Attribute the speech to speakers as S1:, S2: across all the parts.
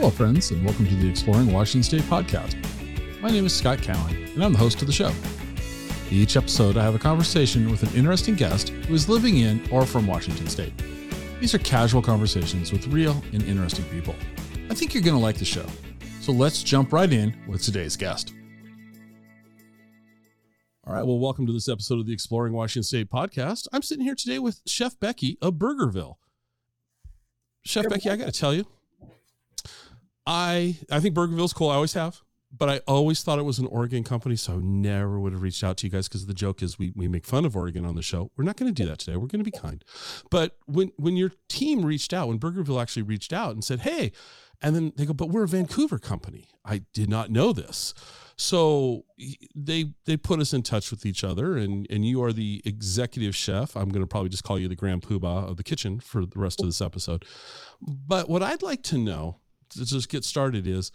S1: Hello, friends, and welcome to the Exploring Washington State podcast. My name is Scott Cowan, and I'm the host of the show. Each episode, I have a conversation with an interesting guest who is living in or from Washington State. These are casual conversations with real and interesting people. I think you're going to like the show. So let's jump right in with today's guest. All right, well, welcome to this episode of the Exploring Washington State podcast. I'm sitting here today with Chef Becky of Burgerville. Chef Becky, I got to tell you, I I think Burgerville's cool. I always have, but I always thought it was an Oregon company, so I never would have reached out to you guys because the joke is we we make fun of Oregon on the show. We're not going to do that today. We're going to be kind. But when when your team reached out, when Burgerville actually reached out and said, "Hey," and then they go, "But we're a Vancouver company." I did not know this. So they they put us in touch with each other, and and you are the executive chef. I'm going to probably just call you the grand poobah of the kitchen for the rest of this episode. But what I'd like to know to just get started is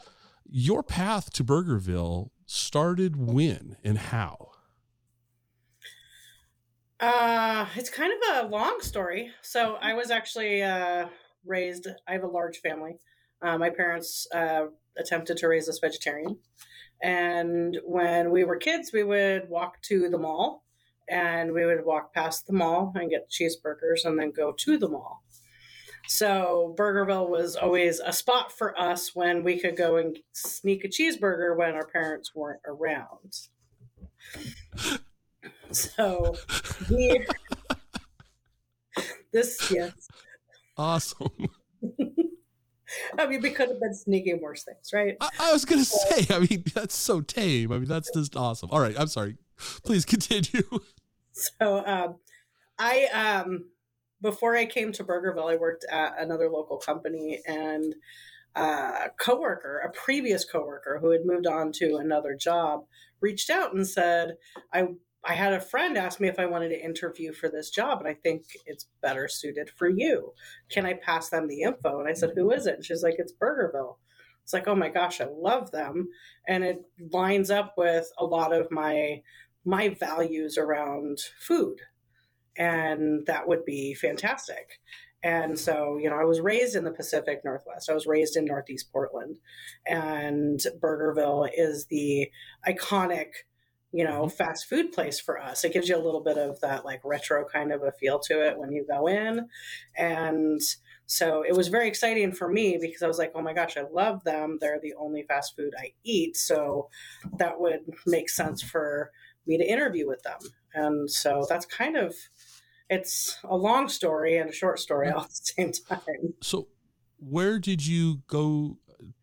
S1: your path to Burgerville started when and how?
S2: Uh, it's kind of a long story. So I was actually uh, raised. I have a large family. Uh, my parents uh, attempted to raise us vegetarian, and when we were kids, we would walk to the mall, and we would walk past the mall and get cheeseburgers, and then go to the mall. So Burgerville was always a spot for us when we could go and sneak a cheeseburger when our parents weren't around. So we, this yes.
S1: Awesome.
S2: I mean, we could have been sneaking worse things, right?
S1: I, I was gonna say, I mean, that's so tame. I mean, that's just awesome. All right, I'm sorry. Please continue.
S2: So um I um before I came to Burgerville, I worked at another local company and a coworker, a previous coworker who had moved on to another job, reached out and said, I I had a friend ask me if I wanted to interview for this job, and I think it's better suited for you. Can I pass them the info? And I said, Who is it? And she's like, It's Burgerville. It's like, oh my gosh, I love them. And it lines up with a lot of my my values around food and that would be fantastic. And so, you know, I was raised in the Pacific Northwest. I was raised in Northeast Portland, and Burgerville is the iconic, you know, mm-hmm. fast food place for us. It gives you a little bit of that like retro kind of a feel to it when you go in. And so it was very exciting for me because I was like, oh my gosh, I love them. They're the only fast food I eat. So that would make sense for me to interview with them. And so that's kind of it's a long story and a short story all at the same time.
S1: So, where did you go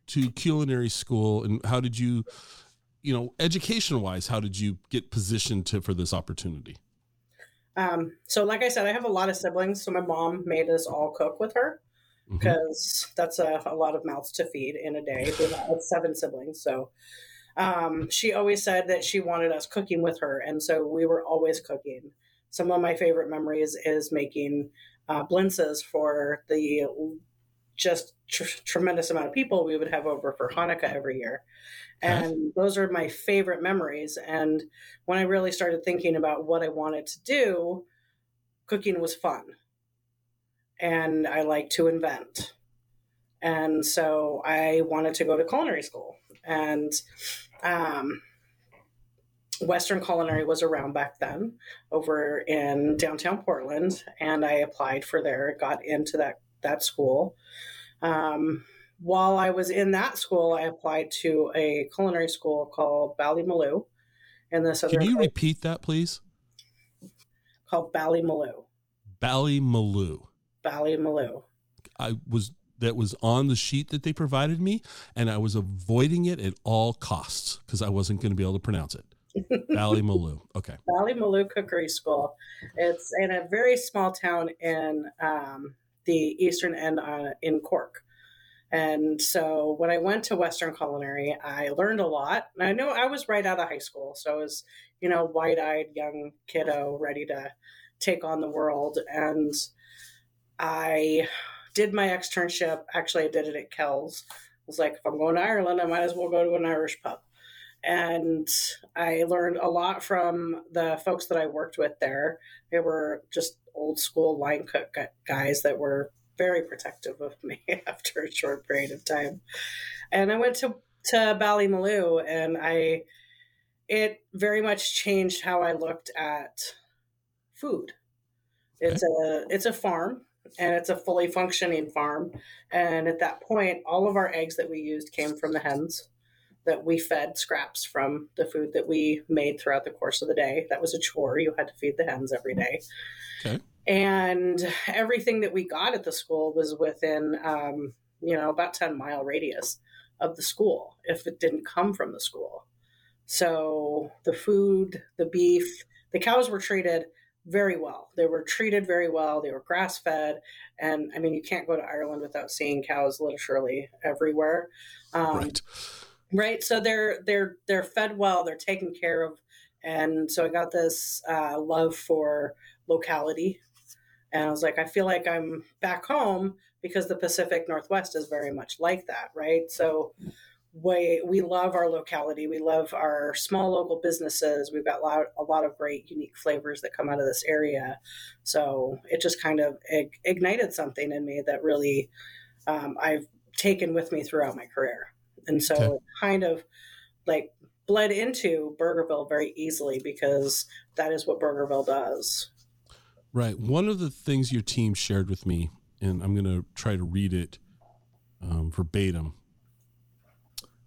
S1: to culinary school, and how did you, you know, education wise, how did you get positioned to for this opportunity?
S2: Um, so, like I said, I have a lot of siblings. So my mom made us all cook with her because mm-hmm. that's a, a, lot of mouths to feed in a day. We have seven siblings, so um, she always said that she wanted us cooking with her, and so we were always cooking some of my favorite memories is making uh, blintzes for the just tr- tremendous amount of people we would have over for Hanukkah every year. And those are my favorite memories. And when I really started thinking about what I wanted to do, cooking was fun. And I like to invent. And so I wanted to go to culinary school. And um, Western Culinary was around back then over in downtown Portland, and I applied for there, got into that, that school. Um, while I was in that school, I applied to a culinary school called Ballymaloe in the
S1: southern. Can you repeat that, please?
S2: Called Ballymaloe.
S1: Ballymaloe.
S2: Ballymaloe.
S1: I was that was on the sheet that they provided me, and I was avoiding it at all costs because I wasn't going to be able to pronounce it. Ballymaloe. Okay.
S2: Ballymaloe Cookery School. It's in a very small town in um, the eastern end uh, in Cork. And so when I went to Western Culinary, I learned a lot. And I know I was right out of high school. So I was, you know, wide eyed young kiddo ready to take on the world. And I did my externship. Actually, I did it at Kells. I was like, if I'm going to Ireland, I might as well go to an Irish pub and I learned a lot from the folks that I worked with there. They were just old school line cook guys that were very protective of me after a short period of time. And I went to to Ballymaloe, and I it very much changed how I looked at food. It's a it's a farm and it's a fully functioning farm. And at that point, all of our eggs that we used came from the hens that we fed scraps from the food that we made throughout the course of the day. That was a chore. You had to feed the hens every day. Okay. And everything that we got at the school was within, um, you know, about 10 mile radius of the school if it didn't come from the school. So the food, the beef, the cows were treated very well. They were treated very well. They were grass fed. And I mean, you can't go to Ireland without seeing cows literally everywhere. Um, right. Right. So they're, they're, they're fed well, they're taken care of. And so I got this uh, love for locality. And I was like, I feel like I'm back home because the Pacific Northwest is very much like that. Right. So, we we love our locality. We love our small local businesses. We've got a lot, a lot of great unique flavors that come out of this area. So it just kind of ignited something in me that really um, I've taken with me throughout my career. And so okay. it kind of like bled into Burgerville very easily because that is what Burgerville does.
S1: Right. One of the things your team shared with me, and I'm going to try to read it um, verbatim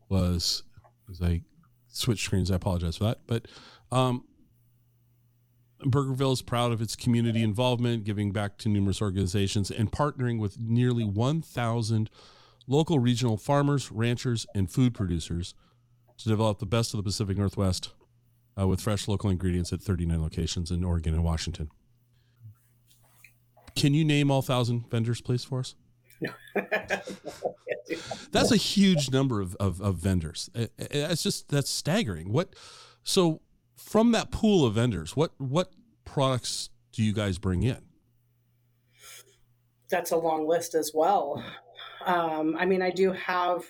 S1: was as I switch screens. I apologize for that, but um, Burgerville is proud of its community involvement, giving back to numerous organizations, and partnering with nearly 1,000 local regional farmers, ranchers, and food producers to develop the best of the Pacific Northwest uh, with fresh local ingredients at 39 locations in Oregon and Washington. Can you name all 1,000 vendors, please, for us? No. that's a huge number of, of, of vendors. It's just that's staggering. What so from that pool of vendors, what what products do you guys bring in?
S2: That's a long list as well. Um, I mean, I do have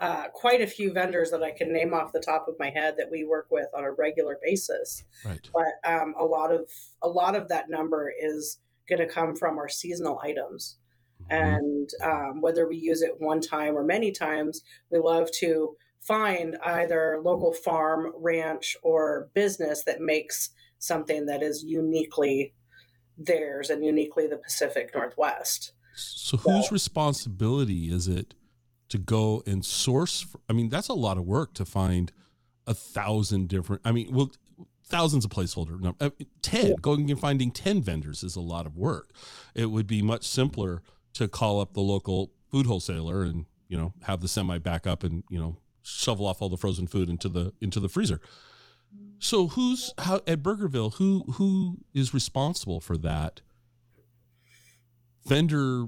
S2: uh, quite a few vendors that I can name off the top of my head that we work with on a regular basis. Right. But um, a lot of a lot of that number is going to come from our seasonal items. Mm-hmm. And um, whether we use it one time or many times, we love to find either local farm, ranch, or business that makes something that is uniquely theirs and uniquely the Pacific Northwest.
S1: So, whose so, responsibility is it to go and source? For, I mean, that's a lot of work to find a thousand different. I mean, well, thousands of placeholder. No, uh, ten going and finding ten vendors is a lot of work. It would be much simpler to call up the local food wholesaler and you know have the semi back up and you know shovel off all the frozen food into the into the freezer. So who's how at Burgerville? Who who is responsible for that vendor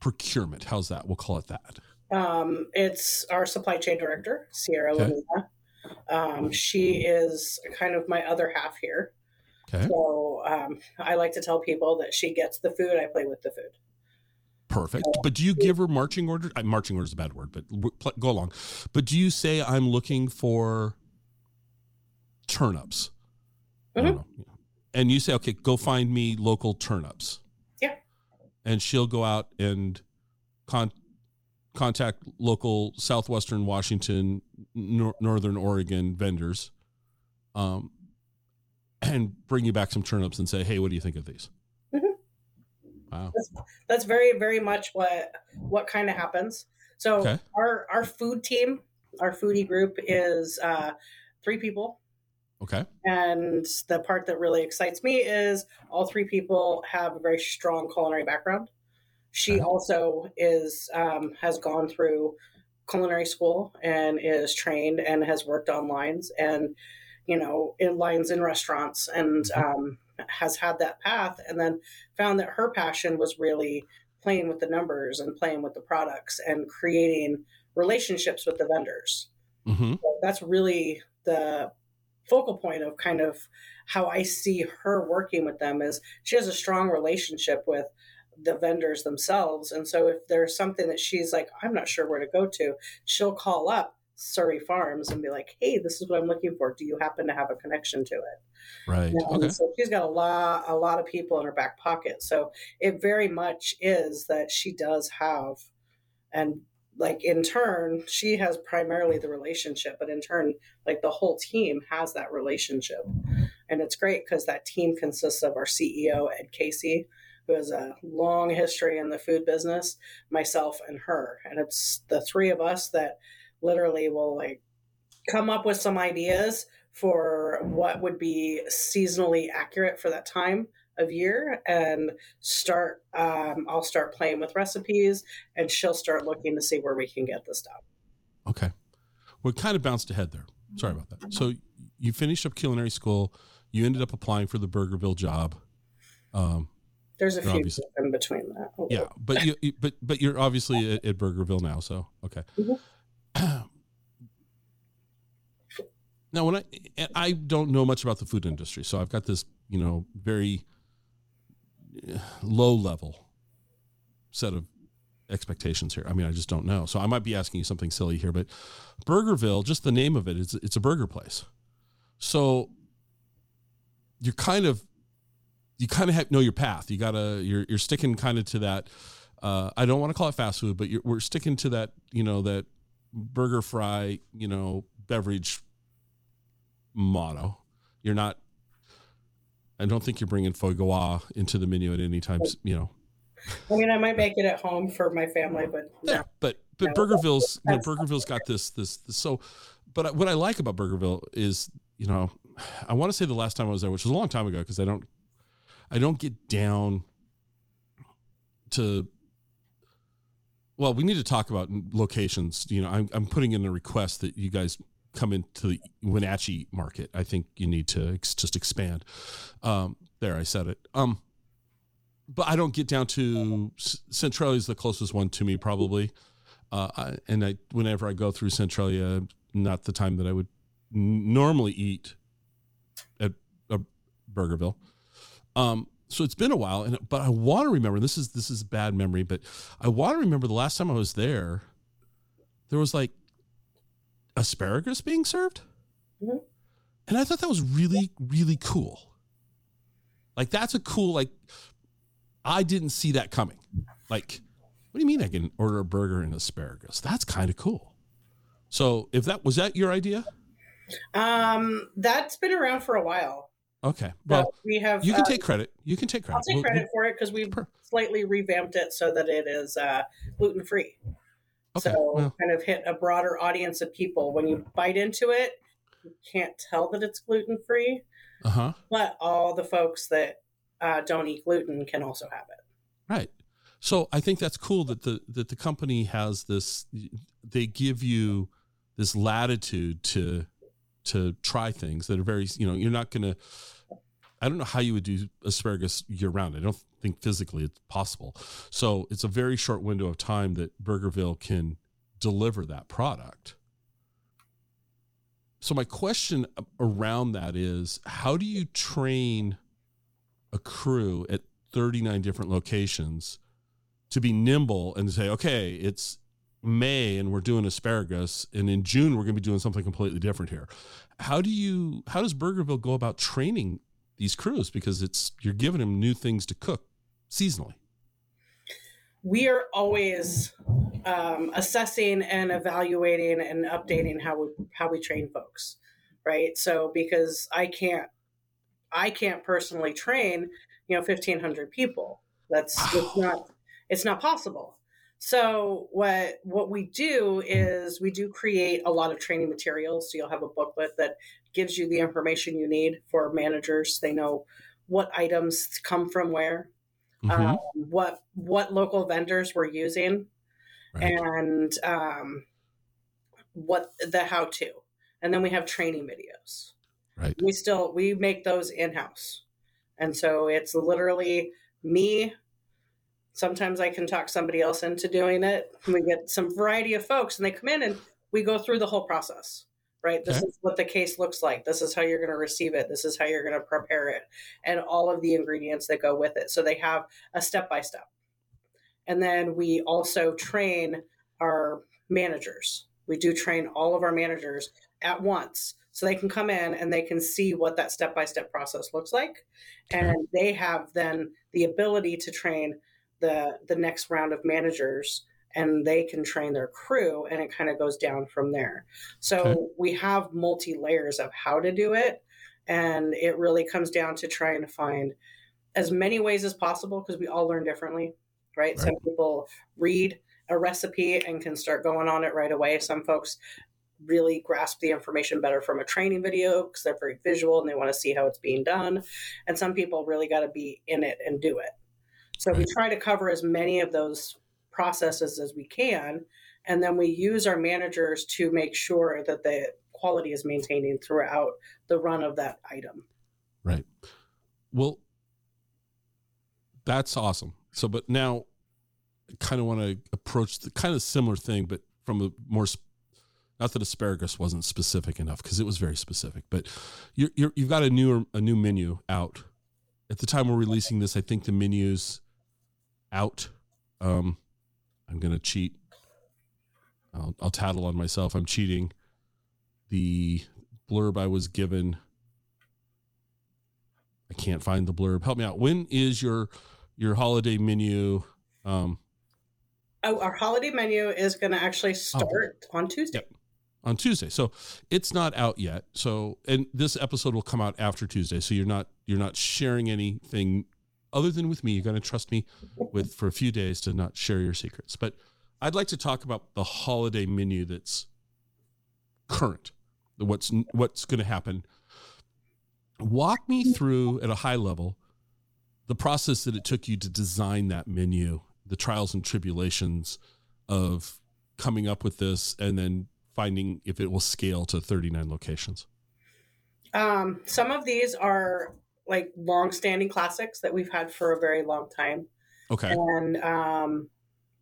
S1: procurement? How's that? We'll call it that.
S2: Um, it's our supply chain director, Sierra okay. Lamina. Um, she is kind of my other half here. Okay. So um, I like to tell people that she gets the food, I play with the food.
S1: Perfect. But do you give her marching orders? Uh, marching orders is a bad word, but go along. But do you say I'm looking for turnips? Mm-hmm. And you say, okay, go find me local turnips. And she'll go out and con- contact local southwestern Washington, nor- northern Oregon vendors. Um, and bring you back some turnips and say, "Hey, what do you think of these?" Mm-hmm.
S2: Wow, that's, that's, very, very much what what kind of happens. So okay. our our food team, our foodie group is uh, three people.
S1: Okay.
S2: And the part that really excites me is all three people have a very strong culinary background. She also is um, has gone through culinary school and is trained and has worked on lines and you know, in lines in restaurants and mm-hmm. um, has had that path and then found that her passion was really playing with the numbers and playing with the products and creating relationships with the vendors. Mm-hmm. So that's really the focal point of kind of how I see her working with them is she has a strong relationship with the vendors themselves. And so if there's something that she's like, I'm not sure where to go to, she'll call up Surrey Farms and be like, "Hey, this is what I'm looking for. Do you happen to have a connection to it?"
S1: Right.
S2: And
S1: Okay.
S2: So she's got a lot, a lot of people in her back pocket. So it very much is that she does have, and like in turn, she has primarily the relationship, but in turn, like the whole team has that relationship, and it's great because that team consists of our CEO Ed Casey, who has a long history in the food business, myself and her, and it's the three of us that literally will like come up with some ideas for what would be seasonally accurate for that time of year and start um, i'll start playing with recipes and she'll start looking to see where we can get this stuff
S1: Okay. We kind of bounced ahead there. Sorry about that. So you finished up culinary school. You ended up applying for the Burgerville job. Um,
S2: there's a few in between that
S1: yeah, but you, but but you're obviously at, at Burgerville now. So okay. now, when I I don't know much about the food industry, so I've got this you know very low level set of expectations here. I mean, I just don't know. So I might be asking you something silly here, but Burgerville, just the name of it, it's it's a burger place. So you're kind of you kind of have, to know your path. You gotta you're you're sticking kind of to that. Uh, I don't want to call it fast food, but we're sticking to that. You know that burger fry. You know beverage motto. You're not. I don't think you're bringing foie gras into the menu at any time. You know,
S2: i mean i might make it at home for my family but
S1: yeah,
S2: no.
S1: but but
S2: No,
S1: Burgerville's you know, Burgerville's got this, this this so. But what I like about Burgerville is you know, I want to say the last time I was there, which was a long time ago, because I don't I don't get down to. Well, we need to talk about locations. You know, I'm I'm putting in a request that you guys come into the Wenatchee market. I think you need to ex- just expand. Um, there, I said it. Um, but I don't get down to Centralia is the closest one to me probably. Uh, I, and I, whenever I go through Centralia, not the time that I would n- normally eat at a Burgerville. Um, so it's been a while, and but I want to remember. This is this is bad memory, but I want to remember the last time I was there. There was like asparagus being served,
S2: Mhm.
S1: and I thought that was really really cool. Like that's a cool like. I didn't see that coming. Like, what do you mean I can order a burger and asparagus? That's kind of cool. So if that was that your idea?
S2: um that's been around for a while
S1: Okay.
S2: well
S1: Well,
S2: we have
S1: you can
S2: uh,
S1: take credit. You can take credit.
S2: I'll take
S1: We'll-
S2: credit for it because we've
S1: Per-
S2: slightly revamped it so that it is uh, gluten free.
S1: Okay,
S2: So
S1: well.
S2: kind of hit a broader audience of people. When you bite into it, you can't tell that it's gluten free,
S1: Uh huh.
S2: but all the folks that uh, don't eat gluten can also have it.
S1: Right. So I think that's cool that the that the company has this. They give you this latitude to to try things that are very. You know, you're not gonna. I don't know how you would do asparagus year round. I don't think physically it's possible. So it's a very short window of time that Burgerville can deliver that product. So my question around that is how do you train a crew at 39 different locations to be nimble and say, okay, it's May and we're doing asparagus, and in June we're going to be doing something completely different here. How do you? How does Burgerville go about training these crews? Because it's you're giving them new things to cook seasonally.
S2: We are always um, assessing and evaluating and updating how we how we train folks, right? So because I can't I can't personally train, you know, fifteen hundred people. That's it's not it's not possible. So what what we do is we do create a lot of training materials. So you'll have a booklet that gives you the information you need for managers. They know what items come from where,
S1: Mhm.
S2: um, what what local vendors we're using,
S1: Right.
S2: and um, what the how to. And then we have training videos
S1: right.
S2: we still we make those in house and so it's literally me sometimes i can talk somebody else into doing it we get some variety of folks and they come in and we go through the whole process right? This
S1: Okay.
S2: is what the case looks like. This is how you're going to receive it. This is how you're going to prepare it. And all of the ingredients that go with it. So they have a step by step and then we also train our managers. We do train all of our managers at once. So they can come in and they can see what that step by step process looks like. And they have then the ability to train the the next round of managers and they can train their crew and it kind of goes down from there. So okay. we have multi layers of how to do it and it really comes down to trying to find as many ways as possible because we all learn differently, right? right? Some people read a recipe and can start going on it right away. Some folks really grasp the information better from a training video because they're very visual and they want to see how it's being done. And some people really got to be in it and do it. So we try to cover as many of those processes as we can. And then we use our managers to make sure that the quality is maintaining throughout the run of that item.
S1: Right. Well, that's awesome. So, but now I kind of want to approach the kind of similar thing, but from a more, not that asparagus wasn't specific enough because it was very specific, but you're, you have got a new, a new menu out at the time we're releasing this. I think the menu's out. Um, I'm going to cheat. I'll, I'll tattle on myself. I'm cheating. The blurb I was given. I can't find the blurb. Help me out. When is your your holiday menu? Um,
S2: oh, our holiday menu is going to actually oh, start oh, on Tuesday. Yep.
S1: On Tuesday, so it's not out yet. So, and this episode will come out after Tuesday. So you're not you're not sharing anything other than with me. You're going to trust me with for a few days to not share your secrets. But I'd like to talk about the holiday menu that's current. What's what's going to happen? Walk me through at a high level the process that it took you to design that menu, the trials and tribulations of coming up with this and then finding if it will scale to 39 locations?
S2: Um, some of these are like long-standing classics that we've had for a very long time.
S1: Okay.
S2: And um,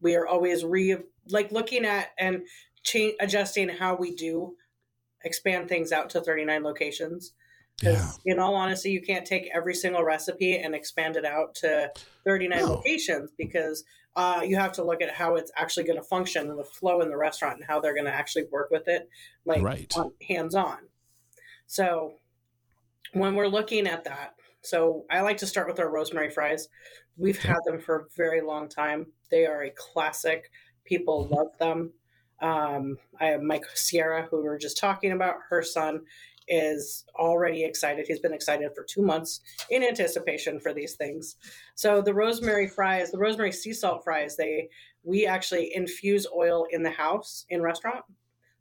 S2: we are always re like looking at and change adjusting how we do expand things out to 39 locations. Because yeah. in all honesty, you can't take every single recipe and expand it out to 39 no. locations because uh, you have to look at how it's actually going to function and the flow in the restaurant and how they're going to actually work with it, like right. hands on. So when we're looking at that, so I like to start with our rosemary fries. We've had them for a very long time. They are a classic. People mm-hmm. love them. Um, I have Mike Sierra, who we were just talking about. Her son is already excited. He's been excited for two months in anticipation for these things. So the rosemary fries, the rosemary sea salt fries, they we actually infuse oil in the house in restaurant.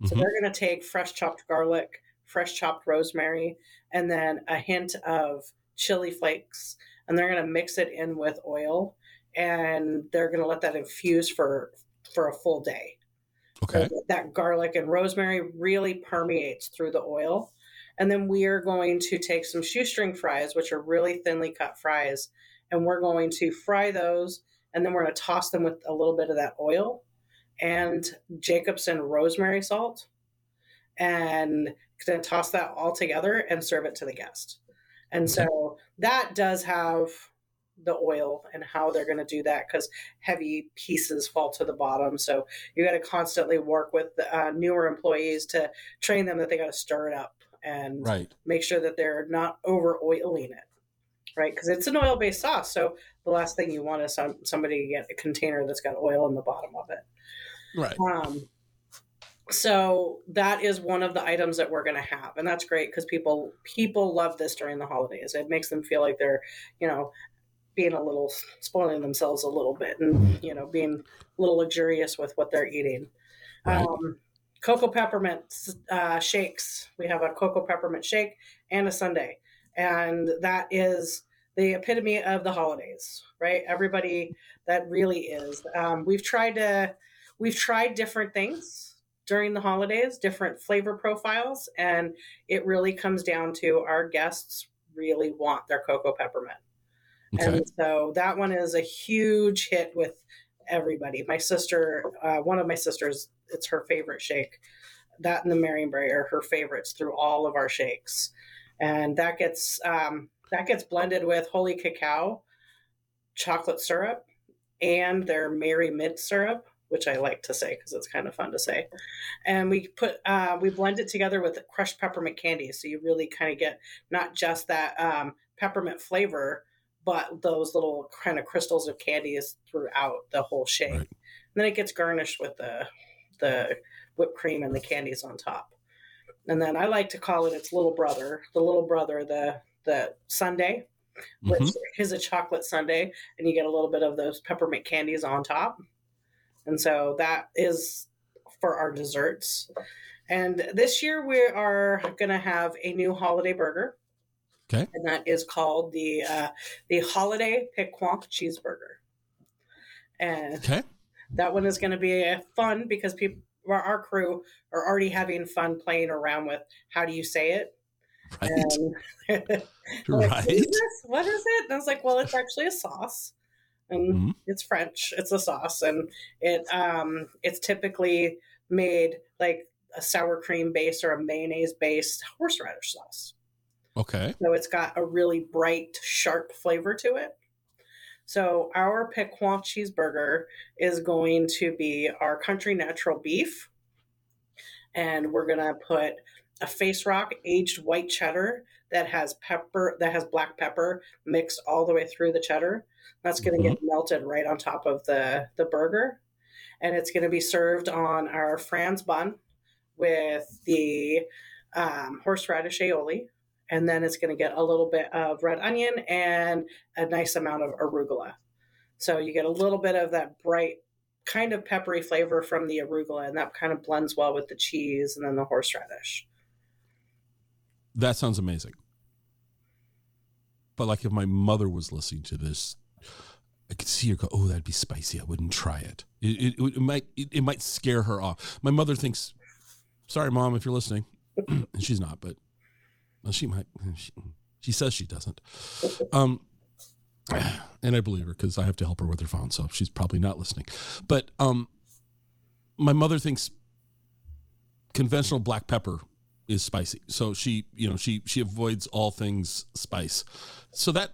S2: So mm-hmm. they're going to take fresh chopped garlic, fresh chopped rosemary, and then a hint of chili flakes, and they're going to mix it in with oil, and they're going to let that infuse for for a full day.
S1: Okay.
S2: So that garlic and rosemary really permeates through the oil and then we are going to take some shoestring fries, which are really thinly cut fries, and we're going to fry those. And then we're going to toss them with a little bit of that oil and Jacobsen rosemary salt. And then toss that all together and serve it to the guest. And so that does have the oil and how they're going to do that because heavy pieces fall to the bottom. So you got to constantly work with the, uh, newer employees to train them that they got to stir it up and
S1: right.
S2: make sure that they're not over oiling it right because it's an oil-based sauce so the last thing you want is some, somebody to get a container that's got oil in the bottom of it
S1: right
S2: um, so that is one of the items that we're going to have and that's great because people people love this during the holidays it makes them feel like they're you know being a little spoiling themselves a little bit and you know being a little luxurious with what they're eating right. um, cocoa peppermint uh, shakes. We have a cocoa peppermint shake and a sundae, and that is the epitome of the holidays, right? Everybody, that really is. Um, we've tried to, we've tried different things during the holidays, different flavor profiles, and it really comes down to our guests really want their cocoa peppermint. Okay. And so that one is a huge hit with everybody. My sister, uh, one of my sisters it's her favorite shake. That and the Marionberry are her favorites through all of our shakes, and that gets um, that gets blended with Holy Kakow, chocolate syrup, and their Mary Mint syrup, which I like to say because it's kind of fun to say. And we put uh, we blend it together with crushed peppermint candy, so you really kind of get not just that um, peppermint flavor, but those little kind of crystals of candies throughout the whole shake. Right. And then it gets garnished with the the whipped cream and the candies on top. And then I like to call it its little brother, the little brother, the the sundae, which mm-hmm. is a chocolate sundae, and you get a little bit of those peppermint candies on top. And so that is for our desserts. And this year we are going to have a new holiday burger.
S1: Okay.
S2: And that is called the uh, the Holiday Piquant Cheeseburger. And
S1: okay.
S2: that one is going to be fun because people, our crew, are already having fun playing around with how do you say it.
S1: Right.
S2: And right. Like, what, is what is it? And I was like, well, it's actually a sauce and mm-hmm. it's French. It's a sauce, and it um, it's typically made like a sour cream base or a mayonnaise based horseradish sauce.
S1: Okay.
S2: So it's got a really bright, sharp flavor to it. So our Piquant cheeseburger is going to be our country natural beef, and we're gonna put a face rock aged white cheddar that has pepper that has black pepper mixed all the way through the cheddar that's going to mm-hmm. get melted right on top of the, the burger. And it's going to be served on our Franz bun with the um, horseradish aioli. And then it's going to get a little bit of red onion and a nice amount of arugula. So you get a little bit of that bright, kind of peppery flavor from the arugula, and that kind of blends well with the cheese and then the horseradish.
S1: That sounds amazing. But like if my mother was listening to this, I could see her go, "Oh, that'd be spicy. I wouldn't try it. It, it, it might it, it, might scare her off." My mother thinks, "Sorry, mom, if you're listening," and she's not, but well, she might. She, she says she doesn't. Um, and I believe her because I have to help her with her phone, so she's probably not listening. But um, my mother thinks conventional black pepper is spicy, so she, you know, she she avoids all things spice. So that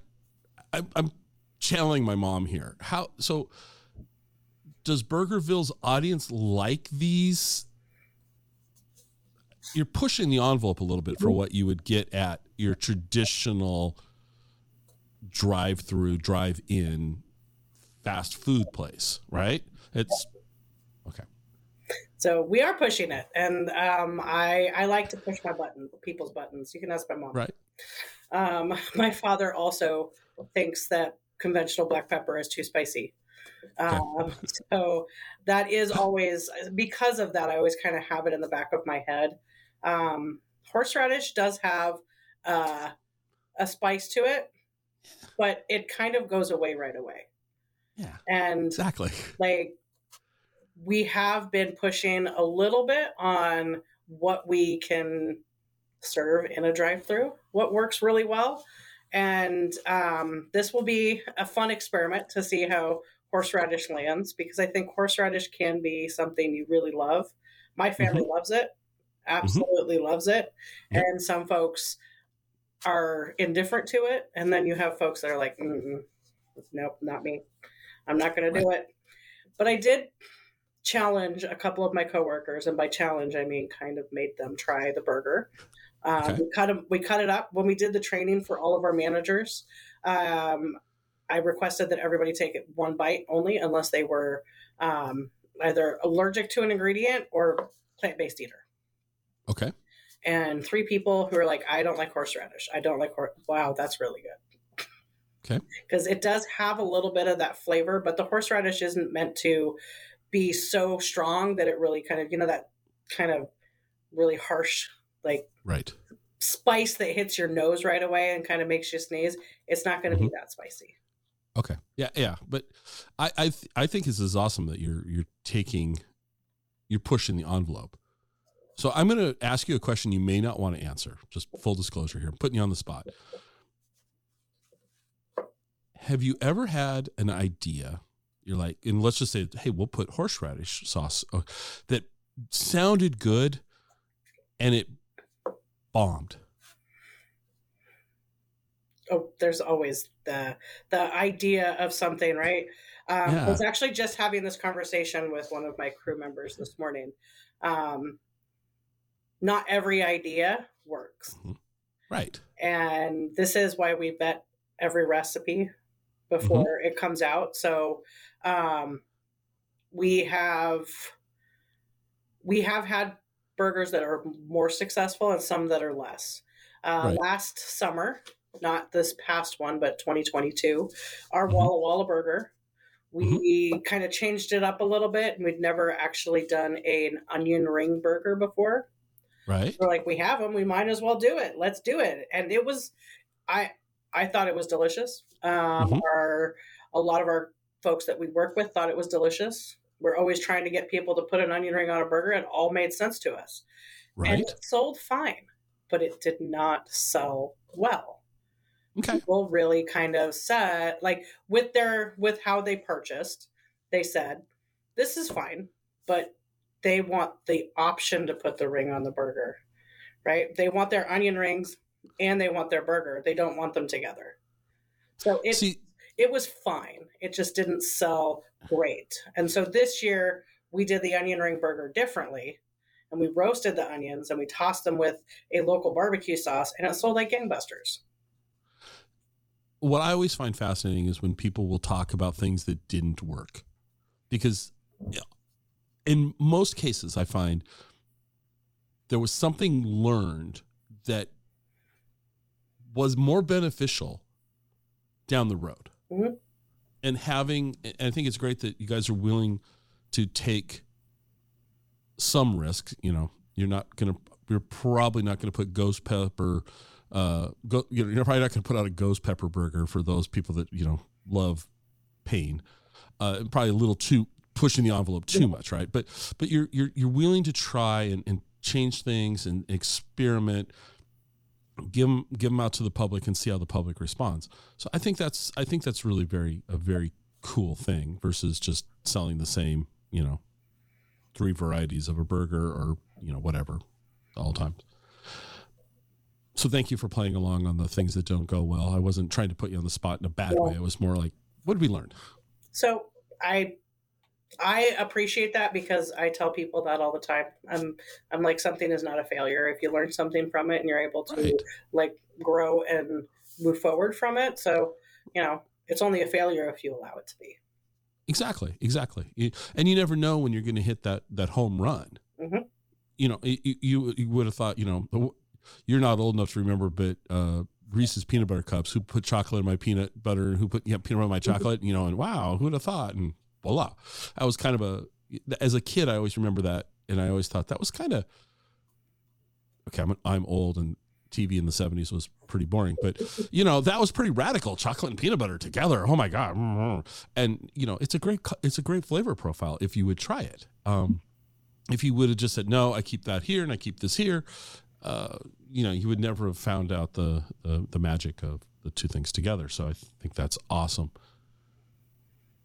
S1: I, I'm channeling my mom here. How so? Does Burgerville's audience like these? You're pushing the envelope a little bit for what you would get at your traditional drive-through, drive-in fast food place, right? It's.
S2: So we are pushing it, and um, I I like to push my button, people's buttons. You can ask my mom.
S1: Right.
S2: Um, my father also thinks that conventional black pepper is too spicy. Um, so that is always because of that. I always kind of have it in the back of my head. Um, horseradish does have uh, a spice to it, but it kind of goes away right away.
S1: Yeah,
S2: and
S1: exactly
S2: like we have been pushing a little bit on what we can serve in a drive-through. What works really well and um, this will be a fun experiment to see how horseradish lands because I think horseradish can be something you really love. My family mm-hmm. loves it, absolutely mm-hmm. loves it. Yep. And some folks are indifferent to it. And then you have folks that are like, nope, not me. I'm not going to do it. But I did challenge a couple of my coworkers, and by challenge I mean kind of made them try the burger. Um, okay. We cut them, we cut it up when we did the training for all of our managers. Um, I requested that everybody take it one bite only, unless they were um, either allergic to an ingredient or plant based eater.
S1: Okay.
S2: And three people who are like, I don't like horseradish. I don't like horse. Wow, that's really good.
S1: Okay.
S2: Because it does have a little bit of that flavor, but the horseradish isn't meant to be so strong that it really kind of, you know, that kind of really harsh like
S1: right
S2: spice that hits your nose right away and kind of makes you sneeze. It's not going to mm-hmm. be that spicy.
S1: Okay. Yeah, yeah, but I I th- I think this is awesome that you're you're taking you're pushing the envelope. So I'm going to ask you a question you may not want to answer. Just full disclosure here. I'm putting you on the spot. Have you ever had an idea? You're like, and let's just say, hey, we'll put horseradish sauce uh, that sounded good, and it bombed.
S2: oh, there's always the the idea of something, right? Um,
S1: Yeah.
S2: I was actually just having this conversation with one of my crew members this morning. Um, not every idea works,
S1: Right.
S2: and this is why we vet every recipe before it comes out. So um, we have we have had burgers that are more successful and some that are less. Uh,
S1: Right.
S2: Last summer, not this past one, but 2022, our
S1: Mhm.
S2: Walla Walla burger. We kind of changed it up a little bit, and we'd never actually done an onion ring burger before
S1: Right.
S2: we're like we have them we might as well do it let's do it and it was i i thought it was delicious um
S1: Mhm.
S2: our a lot of our folks that we work with thought it was delicious. We're always trying to get people to put an onion ring on a burger it all made sense to us. And
S1: Right.
S2: it sold fine but it did not sell well.
S1: Okay.
S2: people really kind of said like with their with how they purchased they said this is fine but they want the option to put the ring on the burger right? They want their onion rings and they want their burger. They don't want them together. So it
S1: See,
S2: it was fine it just didn't sell great and so this year we did the onion ring burger differently and we roasted the onions and we tossed them with a local barbecue sauce and it sold like gangbusters
S1: what I always find fascinating is when people will talk about things that didn't work. Because in most cases, I find there was something learned that was more beneficial down the road.
S2: Mhm.
S1: And having, and I think it's great that you guys are willing to take some risk. You know, you're not going to, you're probably not going to put ghost pepper uh, go, you know, you're probably not going to put out a ghost pepper burger for those people that you know love pain. Uh, probably a little too pushing the envelope too much, right? But but you're you're you're willing to try and, and change things and experiment. Give them give them out to the public and see how the public responds. So I think that's I think that's really very a very cool thing versus just selling the same you know three varieties of a burger or you know whatever all the time. So thank you for playing along on the things that don't go well. I wasn't trying to put you on the spot in a bad way. It was more like, what did we learn?
S2: So I I appreciate that because I tell people that all the time. I'm I'm like something is not a failure if you learn something from it and you're able to
S1: Right.
S2: like grow and move forward from it. So, you know, it's only a failure if you allow it to be.
S1: Exactly, exactly. And you never know when you're going to hit that that home run.
S2: Mhm.
S1: You know, you, you you would have thought, you know, you're not old enough to remember, but uh, Reese's peanut butter cups. Who put chocolate in my peanut butter? Who put yeah, peanut butter in my chocolate? You know, and wow, who would have thought? And voila, that was kind of a. As a kid, I always remember that, and I always thought that was kind of. Okay, I'm I'm old, and TV in the '70s was pretty boring, but you know that was pretty radical. Chocolate and peanut butter together. Oh my god! And you know it's a great it's a great flavor profile if you would try it. Um, if you would have just said no, I keep that here and I keep this here, uh, you know, you would never have found out the, the the magic of the two things together. So I think that's awesome.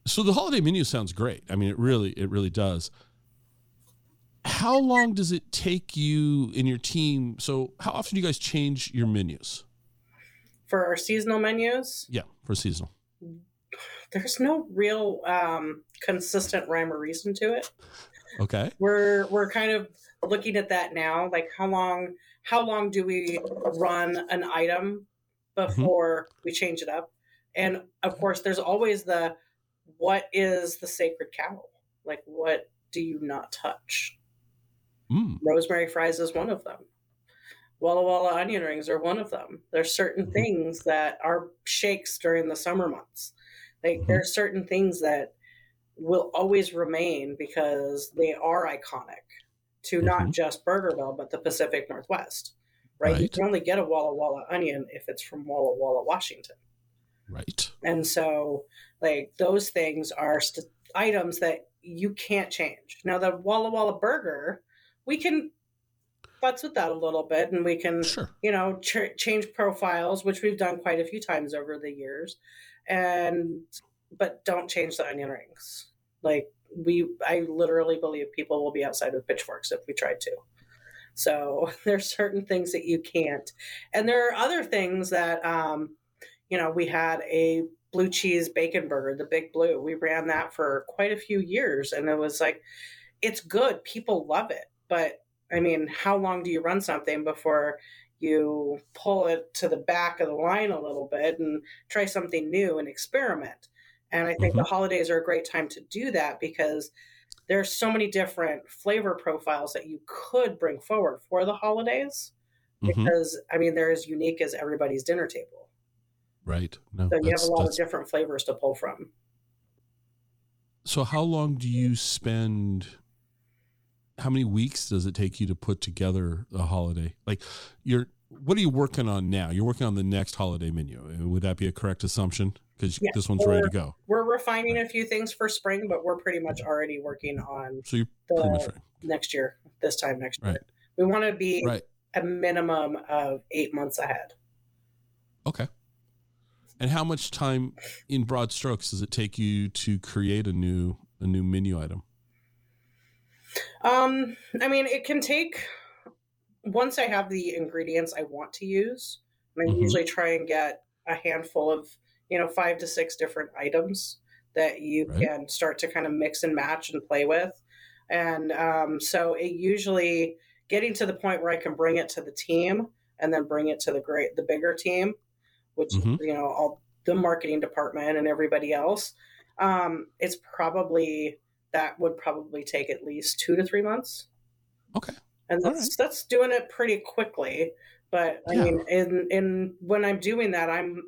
S1: So the holiday menu sounds great. I mean, it really it really does. How long does it take you and your team? So how often do you guys change your menus?
S2: For our seasonal menus,
S1: Yeah, for seasonal.
S2: there's no real um, consistent rhyme or reason to it.
S1: Okay.
S2: we're we're kind of looking at that now like how long how long do we run an item before we change it up and of course there's always the what is the sacred cow? Like what do you not touch?
S1: Mm,
S2: rosemary fries is one of them. Walla walla onion rings are one of them. There's certain
S1: Mhm.
S2: things that are shakes during the summer months. Like
S1: Mhm.
S2: there's certain things that will always remain because they are iconic to not
S1: Mhm.
S2: just burgerville but the pacific northwest right, you can only get a walla walla onion if it's from walla walla washington
S1: right.
S2: and so, like, those things are st- items that you can't change. Now, the Walla Walla burger, we can futz with that a little bit and we can,
S1: Sure.
S2: you know, ch- change profiles, which we've done quite a few times over the years. And, but don't change the onion rings. Like, we, I literally believe people will be outside with pitchforks if we tried to. So there's certain things that you can't. And there are other things that, um, you know, we had a blue cheese bacon burger, the Big Blue. We ran that for quite a few years, and it was like, it's good. People love it, but I mean, how long do you run something before you pull it to the back of the line a little bit and try something new and experiment? And I think mm-hmm. the holidays are a great time to do that because there's so many different flavor profiles that you could bring forward for the holidays mm-hmm. because I mean they're as unique as everybody's dinner table.
S1: Right. No,
S2: so you have a lot of different flavors to pull from.
S1: So how long do you spend how many weeks does it take you to put together a holiday? Like you're what are you working on now? You're working on the next holiday menu. Would that be a correct assumption? Because yes, this one's ready to go.
S2: We're refining right. a few things for spring, but we're pretty much already working on
S1: so you're pretty much right.
S2: next year, this time next year. Right. We want to be right. a minimum of eight months ahead.
S1: Okay. And how much time in broad strokes does it take you to create a new a new menu item?
S2: Um, I mean, it can take once I have the ingredients I want to use. I mm-hmm. usually try and get a handful of you know five to six different items that you right. can start to kind of mix and match and play with, and um, so it usually getting to the point where I can bring it to the team and then bring it to the great the bigger team, which mm-hmm. you know all the marketing department and everybody else. Um, it's probably that would probably take at least two to three months.
S1: Okay.
S2: And that's right. that's doing it pretty quickly. But I yeah. mean, in in when I'm doing that, I'm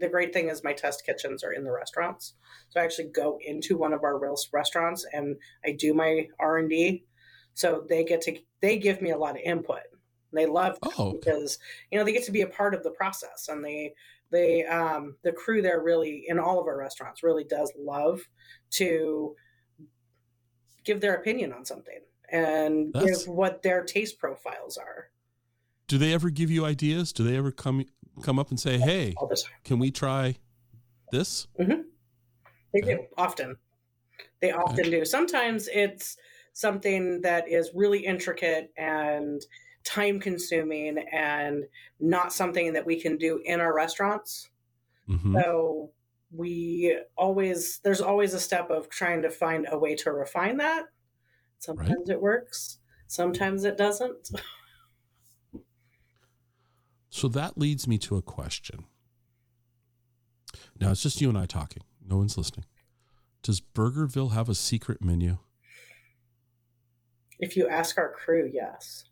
S2: the great thing is my test kitchens are in the restaurants. So I actually go into one of our real restaurants and I do my R and D. So they get to they give me a lot of input. They love oh, okay. because you know they get to be a part of the process and they they um the crew there really in all of our restaurants really does love to give their opinion on something and That's... give what their taste profiles are.
S1: Do they ever give you ideas? Do they ever come come up and say, "Hey, can we try this?"
S2: Mm-hmm. They okay. do often. They often okay. do. Sometimes it's something that is really intricate and time consuming and not something that we can do in our restaurants. Mm-hmm. So we always there's always a step of trying to find a way to refine that. Sometimes right. it works sometimes it doesn't.
S1: So that leads me to a question. Now it's just you and i talking. No one's listening. Does burgerville have a secret menu?
S2: If you ask our crew yes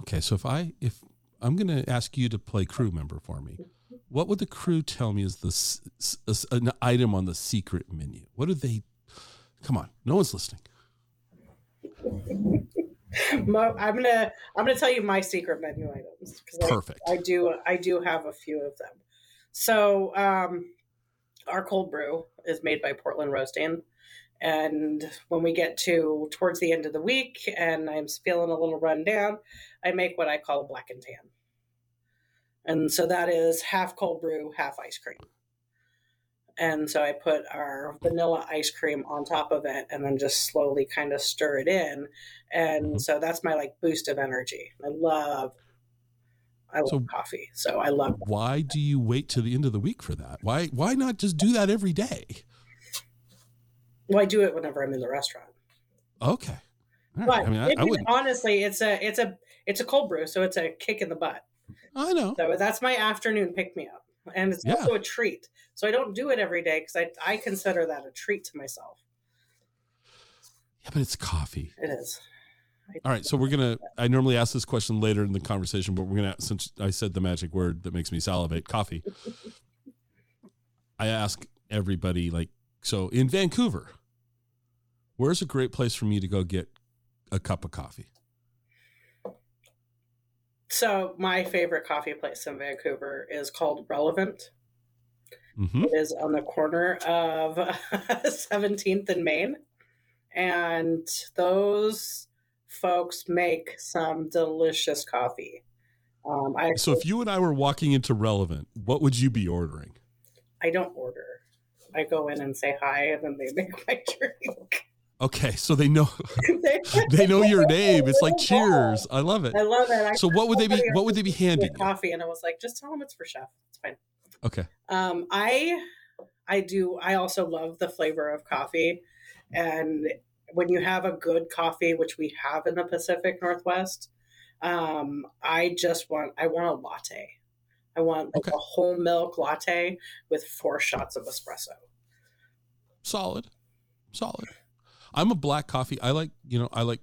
S1: okay so if i if i'm going to ask you to play crew member for me what would the crew tell me is the an item on the secret menu? What do they? Come on, no one's listening.
S2: I'm gonna I'm gonna tell you my secret menu items.
S1: Perfect.
S2: I, I, do I do have a few of them. So um, our cold brew is made by Portland Roasting, and when we get to towards the end of the week and I'm feeling a little run down, I make what I call a black and tan. And so that is half cold brew, half ice cream. And so I put our vanilla ice cream on top of it and then just slowly kind of stir it in. And so that's my like boost of energy. I love I love so coffee. So I love
S1: Why do you wait to the end of the week for that? Why why not just do that every day?
S2: Well, I do it whenever I'm in the restaurant.
S1: Okay.
S2: Right. But I mean, I, I honestly, it's a it's a it's a cold brew, so it's a kick in the butt.
S1: I know.
S2: So that's my afternoon pick me up. And it's yeah. also a treat. So I don't do it every day because I, I consider that a treat to myself.
S1: Yeah, but it's coffee.
S2: It is.
S1: All right, so we're gonna. I normally ask this question later in the conversation, but we're gonna since I said the magic word that makes me salivate, coffee. I ask everybody like, so in Vancouver, where's a great place for me to go get a cup of coffee?
S2: So my favorite coffee place in Vancouver is called Relevant. Mm-hmm. It is on the corner of 17th and Main. And those folks make some delicious coffee.
S1: Um, I so if you and I were walking into Relevant, what would you be ordering?
S2: I don't order. I go in and say hi, and then they make my drink.
S1: Okay, so they know they know your name. It's like cheers. I love it.
S2: I love it. I
S1: so what would they be what would they be handing?
S2: Coffee and I was like, just tell them it's for chef. It's fine.
S1: Okay.
S2: Um, I I do. I also love the flavor of coffee, and when you have a good coffee, which we have in the Pacific Northwest, um, I just want I want a latte. I want like
S1: Okay.
S2: a whole milk latte with four shots of espresso.
S1: Solid. Solid. I'm a black coffee. I like, you know, I like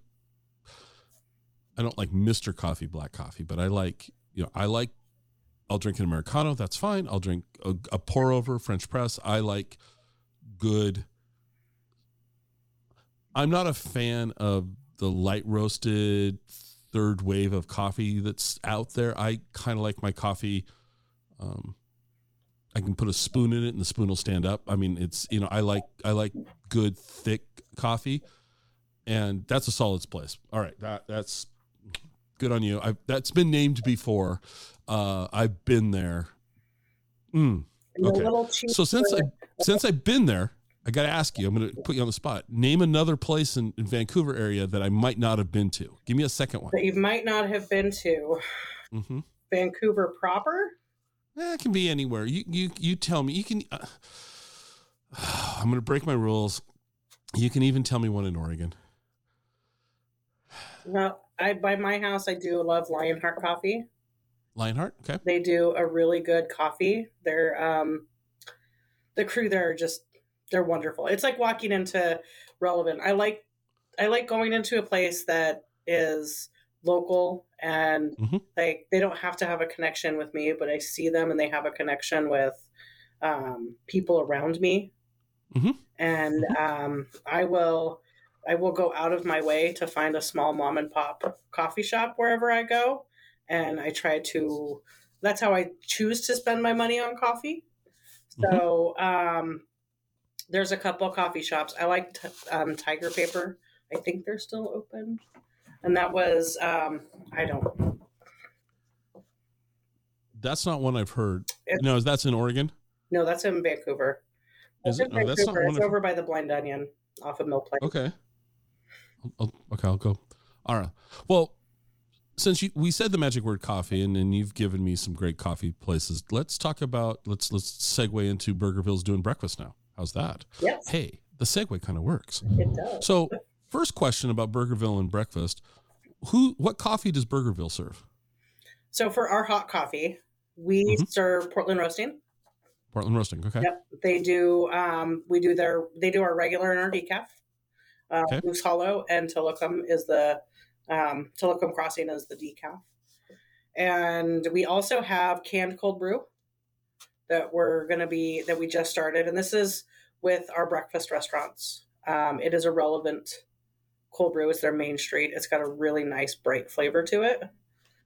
S1: I don't like Mr. Coffee black coffee, but I like, you know, I like I'll drink an Americano, that's fine. I'll drink a, a pour over French press. I like good I'm not a fan of the light roasted third wave of coffee that's out there. I kind of like my coffee um I can put a spoon in it and the spoon will stand up. I mean, it's you know, I like I like good thick coffee, and that's a solid place. All right, that that's good on you. I that's been named before. Uh, I've been there. Mm. Okay.
S2: a little cheaper.
S1: So since I since I've been there, I got to ask you. I'm going to put you on the spot. Name another place in, in Vancouver area that I might not have been to. Give me a second one.
S2: that you might not have been to,
S1: Mm-hmm.
S2: Vancouver proper.
S1: Eh, it can be anywhere. You you you tell me. You can. Uh, I'm going to break my rules. You can even tell me one in Oregon.
S2: Well, I by my house I do love Lionheart Coffee.
S1: Lionheart. Okay.
S2: They do a really good coffee. They're um the crew there are just they're wonderful. It's like walking into relevant. I like I like going into a place that is local and
S1: Mhm.
S2: like they don't have to have a connection with me, but I see them and they have a connection with um, people around me.
S1: Mhm.
S2: And um, I will I will go out of my way to find a small mom and pop coffee shop wherever I go and I try to. That's how I choose to spend my money on coffee. So um, there's a couple coffee shops. I like t- um, Tiger Paper. I think they're still open, and that was um, I don't.
S1: That's not one I've heard.
S2: It-
S1: No, that's in Oregon.
S2: No, that's in Vancouver.
S1: Is it?
S2: in
S1: Oh, that's not
S2: Vancouver.
S1: one
S2: It's
S1: I've-
S2: over by the Blind Onion off of Mill Plain.
S1: Okay. I'll- okay, I'll go. All right. Well, since you, we said the magic word coffee, and, and you've given me some great coffee places, let's talk about let's let's segue into Burgerville's doing breakfast now. How's that?
S2: Yes,
S1: Hey, the segue kind of works.
S2: it does.
S1: So, first question about Burgerville and breakfast: Who, what coffee does Burgerville serve?
S2: So for our hot coffee, we
S1: Mhm.
S2: serve Portland roasting.
S1: Portland roasting. Okay.
S2: Yep, they do. Um, we do their. They do our regular and our decaf. Uh,
S1: Okay.
S2: Moose Hollow and Tillicum is the um, Tillicum Crossing is the decaf, and we also have canned cold brew that we're going to be that we just started, and this is with our breakfast restaurants. Um, it is a relevant cold brew. is their main street. It's got a really nice bright flavor to it.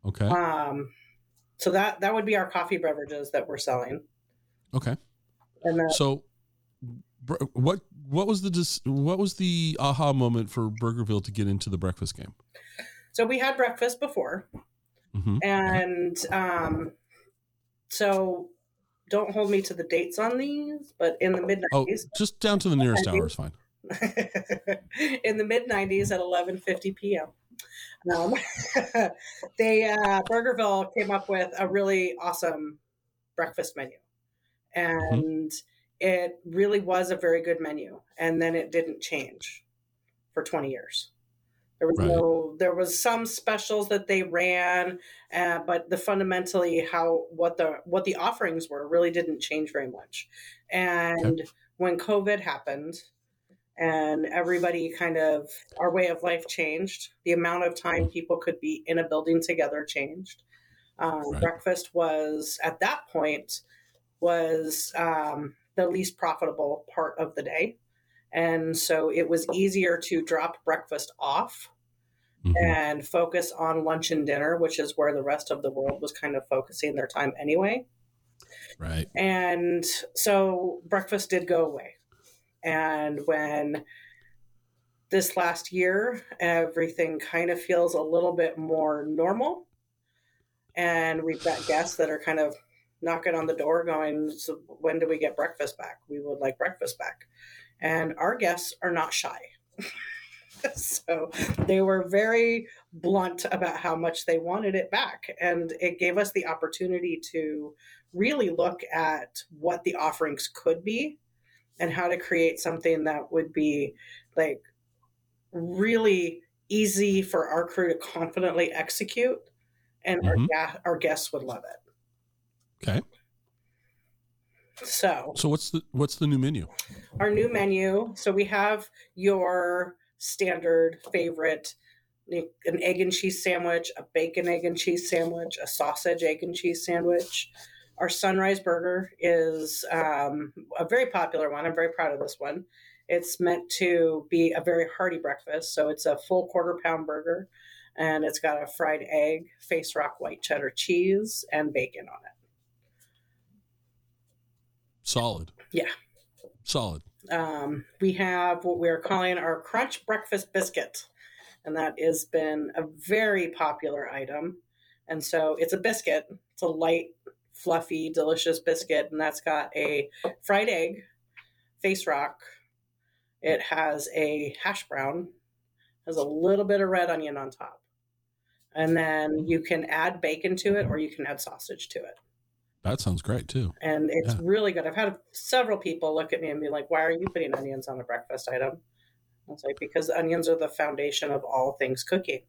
S1: Okay.
S2: Um, so that that would be our coffee beverages that we're selling,
S1: Okay.
S2: and then
S1: So, what what was the what was the aha moment for Burgerville to get into the breakfast game?
S2: So we had breakfast before,
S1: hmm
S2: and um, so don't hold me to the dates on these, but in the
S1: Oh,
S2: nineties,
S1: just down to the nearest hour is fine.
S2: in the mid nineties at eleven fifty p.m. Um, they uh, Burgerville came up with a really awesome breakfast menu, and it really was a very good menu. And then it didn't change for twenty years. There was
S1: Right.
S2: no, there was some specials that they ran, uh, but the fundamentally how what the what the offerings were really didn't change very much. And when COVID happened, and everybody kind of our way of life changed, the amount of time people could be in a building together changed. Um,
S1: Right.
S2: Breakfast was at that point was um, the least profitable part of the day. And so it was easier to drop breakfast off
S1: Mhm.
S2: and focus on lunch and dinner, which is where the rest of the world was kind of focusing their time anyway.
S1: Right.
S2: And so breakfast did go away. And when this last year, everything kind of feels a little bit more normal. And we've got guests that are kind of knocking on the door going, so when do we get breakfast back? We would like breakfast back. And our guests are not shy. so they were very blunt about how much they wanted it back. And it gave us the opportunity to really look at what the offerings could be and how to create something that would be like really easy for our crew to confidently execute and
S1: Mhm.
S2: our, our guests would love it.
S1: Okay.
S2: So
S1: So what's the what's the new menu?
S2: our new menu. So we have your standard favorite an egg and cheese sandwich, a bacon egg and cheese sandwich, a sausage egg and cheese sandwich. Our sunrise burger is um, a very popular one. I'm very proud of this one. It's meant to be a very hearty breakfast. So it's a full quarter pound burger and it's got a fried egg, face rock white cheddar cheese, and bacon on it.
S1: Solid.
S2: Yeah.
S1: Solid.
S2: um, we have what we're calling our crunch breakfast biscuit and that has been a very popular item and so it's a biscuit it's a light fluffy delicious biscuit and that's got a fried egg face rock it has a hash brown has a little bit of red onion on top and then you can add bacon to it or you can add sausage to it
S1: That sounds great too.
S2: and it's
S1: Yeah.
S2: really good. I've had several people look at me and be like, "Why are you putting onions on a breakfast item?" I was like, "Because onions are the foundation of all things cooking."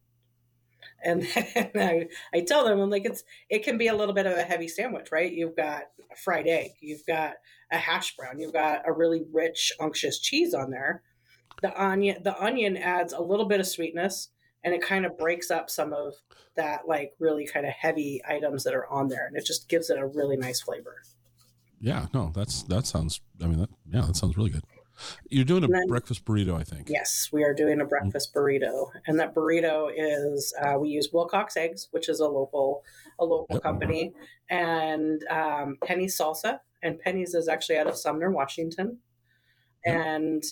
S2: And then I, I tell them, I'm like, it's it can be a little bit of a heavy sandwich, right? You've got a fried egg, you've got a hash brown, you've got a really rich, unctuous cheese on there. The onion, the onion adds a little bit of sweetness, and it kind of breaks up some of that like really kind of heavy items that are on there, and it just gives it a really nice flavor.
S1: Yeah, no, that's that sounds. I mean, that yeah, that sounds really good. You're doing a
S2: then-
S1: breakfast burrito, I think.
S2: Yes, we are doing a breakfast burrito, and that burrito is uh, we use Wilcox Eggs, which is a local a local
S1: Yep.
S2: company, and um, Penny's Salsa, and Penny's is actually out of Sumner, Washington, and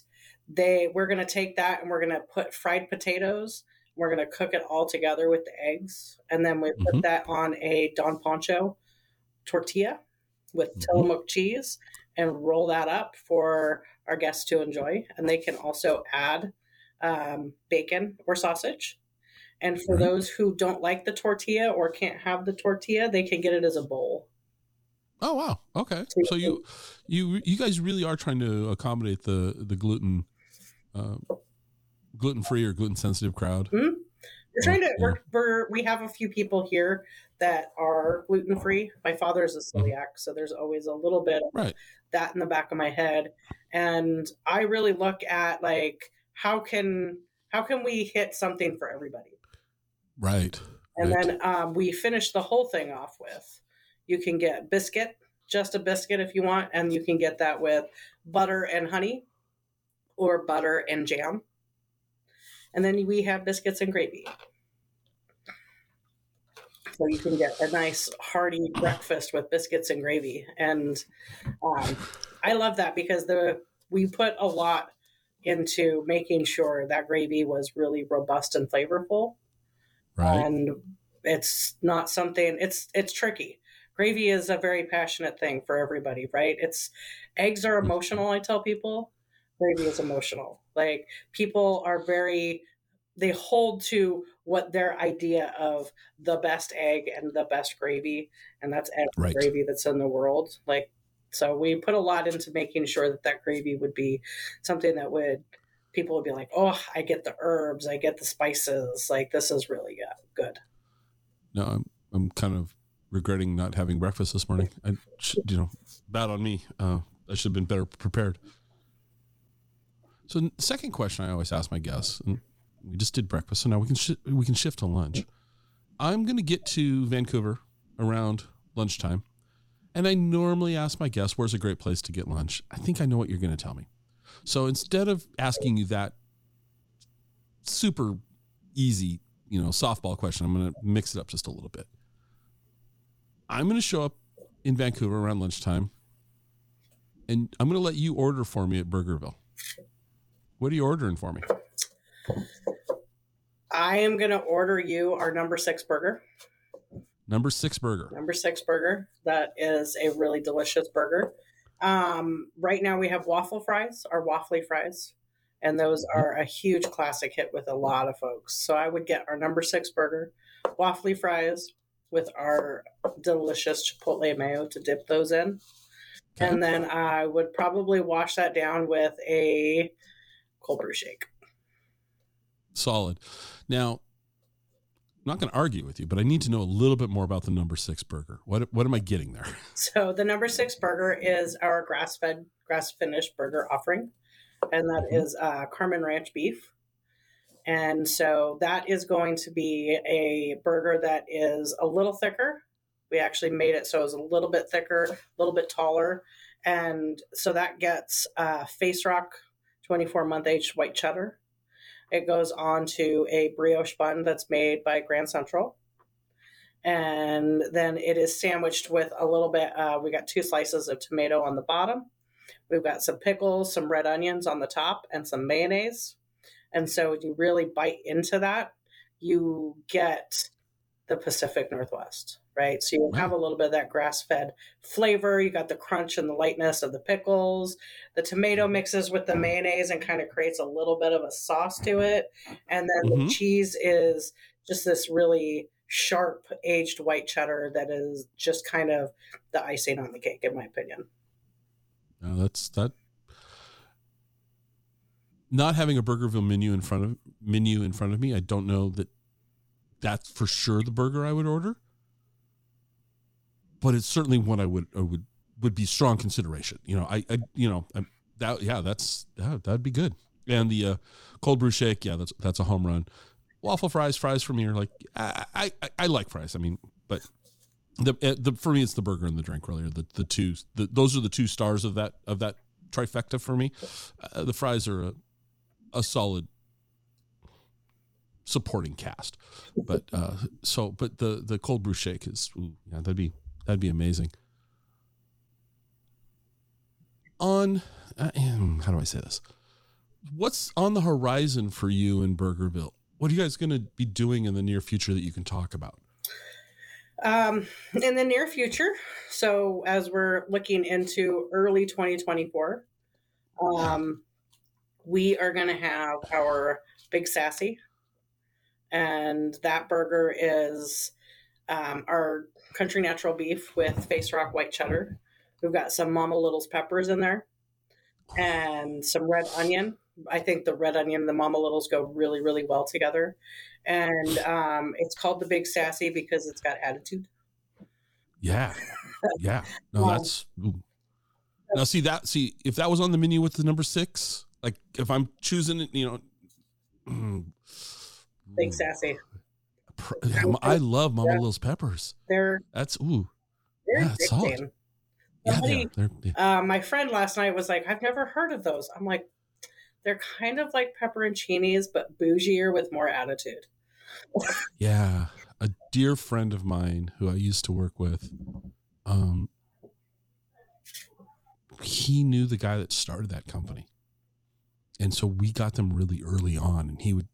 S2: they we're gonna take that and we're gonna put fried potatoes. We're gonna cook it all together with the eggs, and then we put
S1: Mhm.
S2: that on a Don Pancho tortilla with
S1: Mhm.
S2: Tillamook cheese and roll that up for our guests to enjoy. And they can also add um, bacon or sausage. And for
S1: Right.
S2: those who don't like the tortilla or can't have the tortilla, they can get it as a bowl.
S1: Oh wow. Okay.
S2: So-
S1: you you you guys really are trying to accommodate the the gluten uh, gluten free or gluten sensitive crowd.
S2: We're trying to.
S1: Yeah.
S2: We're, we're, we have a few people here that are gluten free. My father is a celiac, so there's always a little bit of
S1: Right.
S2: that in the back of my head. And I really look at like how can how can we hit something for everybody?
S1: Right.
S2: And
S1: right.
S2: then um, we finish the whole thing off with you can get biscuit, just a biscuit if you want, and you can get that with butter and honey or butter and jam. And then we have biscuits and gravy. So you can get a nice hearty breakfast with biscuits and gravy. And um, I love that because the we put a lot into making sure that gravy was really robust and flavorful.
S1: Right.
S2: and it's not something it's it's tricky. Gravy is a very passionate thing for everybody right? It's eggs are emotional i tell people. Gravy is emotional. Like people are very they hold to what their idea of the best egg and the best gravy and that's every
S1: Right.
S2: gravy that's in the world like so we put a lot into making sure that that gravy would be something that would people would be like oh i get the herbs i get the spices like this is really good good
S1: No, I'm I'm kind of regretting not having breakfast this morning. I should, you know, bad on me. Uh, I should have been better prepared. So, second question I always ask my guests, and we just did breakfast, so now we can shi we can shift to lunch. I'm going to get to Vancouver around lunchtime, and I normally ask my guests, "Where's a great place to get lunch?" I think I know what you're going to tell me. So instead of asking you that super easy, you know, softball question, I'm going to mix it up just a little bit. I'm going to show up in Vancouver around lunchtime, and I'm going to let you order for me at Burgerville. What are you ordering for me?
S2: I am going to order you our number six burger.
S1: Number six burger.
S2: Number six burger. That is a really delicious burger. Um, right now we have waffle fries, our waffly fries. and those are a huge classic hit with a lot of folks. So I would get our number six burger, waffly fries with our delicious chipotle mayo to dip those in. And then I would probably wash that down with a cold brew shake.
S1: Solid. Now, I'm not going to argue with you, but I need to know a little bit more about the number six burger. What what am I getting there?
S2: So the number six burger is our grass fed, grass finished burger offering, and that
S1: Mhm.
S2: is uh, Carmen Ranch beef. And so that is going to be a burger that is a little thicker. We actually made it so it's a little bit thicker, a little bit taller, and so that gets uh, Face Rock 24 month aged white cheddar. It goes on to a brioche bun that's made by Grand Central and then it is sandwiched with a little bit. Uh, we got two slices of tomato on the bottom. We've got some pickles, some red onions on the top, and some mayonnaise. And so when you really bite into that, you get the Pacific Northwest, right? So you have a little bit of that grass fed flavor. You got the crunch and the lightness of the pickles. The tomato mixes with the mayonnaise and kind of creates a little bit of a sauce to it. And then the
S1: Mhm.
S2: cheese is just this really sharp aged white cheddar that is just kind of the icing on the cake, in my opinion.
S1: No, that's that. Not having a Burgerville menu in front of menu in front of me, I don't know that that's for sure the burger I would order. But it's certainly one I would I would would be strong consideration. You know, I, I you know i that yeah that's that, that'd be good. And the uh, cold brew shake, yeah, that's that's a home run. Waffle fries, fries for me are like I I, I, like fries. I mean, but the, uh, the for me it's the burger and the drink really are the the two the, those are the two stars of that of that trifecta for me uh, the fries are a, a solid supporting cast but uh so but the the cold brew shake is ooh, yeah that'd be that'd be amazing. On uh, how do i say this? What's on the horizon for you in burgerville? What are you guys going to be doing in the near future that you can talk about?
S2: Um, in the near future, so as we're looking into early 2024, um, we are going to have our Big Sassy, and that burger is um, our country natural beef with face rock white cheddar. We've got some Mama Lil's peppers in there, and some red onion. I think the red onion and the Mama Lils go really, really well together. And um, it's called the Big Sassy because it's got attitude.
S1: Yeah. Yeah. No,
S2: Um,
S1: that's ooh. now see that see if that was on the menu with the number six, like if I'm choosing it, you know
S2: Big Sassy.
S1: Pr- I love Mama
S2: Yeah.
S1: Little's peppers.
S2: They're
S1: That's ooh.
S2: they're
S1: Yeah, it's solid.
S2: addicting.
S1: Yeah, they're yeah.
S2: Uh, my friend last night was like, "I've never heard of those." I'm like, "They're kind of like pepperoncinis, but bougier with more attitude."
S1: Yeah. A dear friend of mine who I used to work with, um, he knew the guy that started that company. And so we got them really early on. And he would,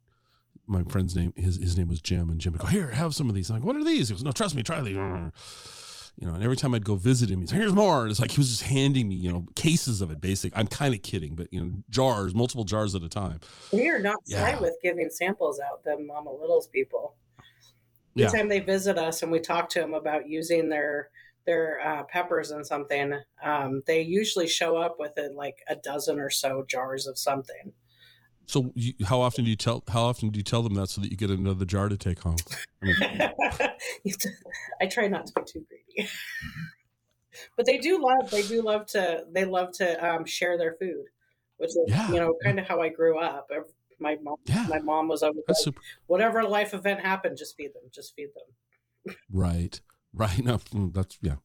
S1: my friend's name, his, his name was Jim. And Jim would go, Here, have some of these. I'm like, What are these? He goes, No, trust me, try these. You know, and every time I'd go visit him, he's like, Here's more. And it's like he was just handing me, you know, cases of it, basic. I'm kind of kidding, but, you know, jars, multiple jars at a time.
S2: We are not shy
S1: Yeah.
S2: with giving samples out. the Mama Lil's people.
S1: Yeah.
S2: Anytime they visit us and we talk to them about using their their uh, peppers and something, um, they usually show up with uh, like a dozen or so jars of something.
S1: So, you, how often do you tell? How often do you tell them that so that you get another jar to take home? I mean,
S2: I try not to be too greedy, but they do love. They do love to. They love to um, share their food, which is
S1: Yeah.
S2: you know kind of how I grew up. My mom,
S1: yeah,
S2: my mom was always like,
S1: super.
S2: whatever life event happened, just feed them. Just feed them.
S1: Right, right. No, mm, that's yeah.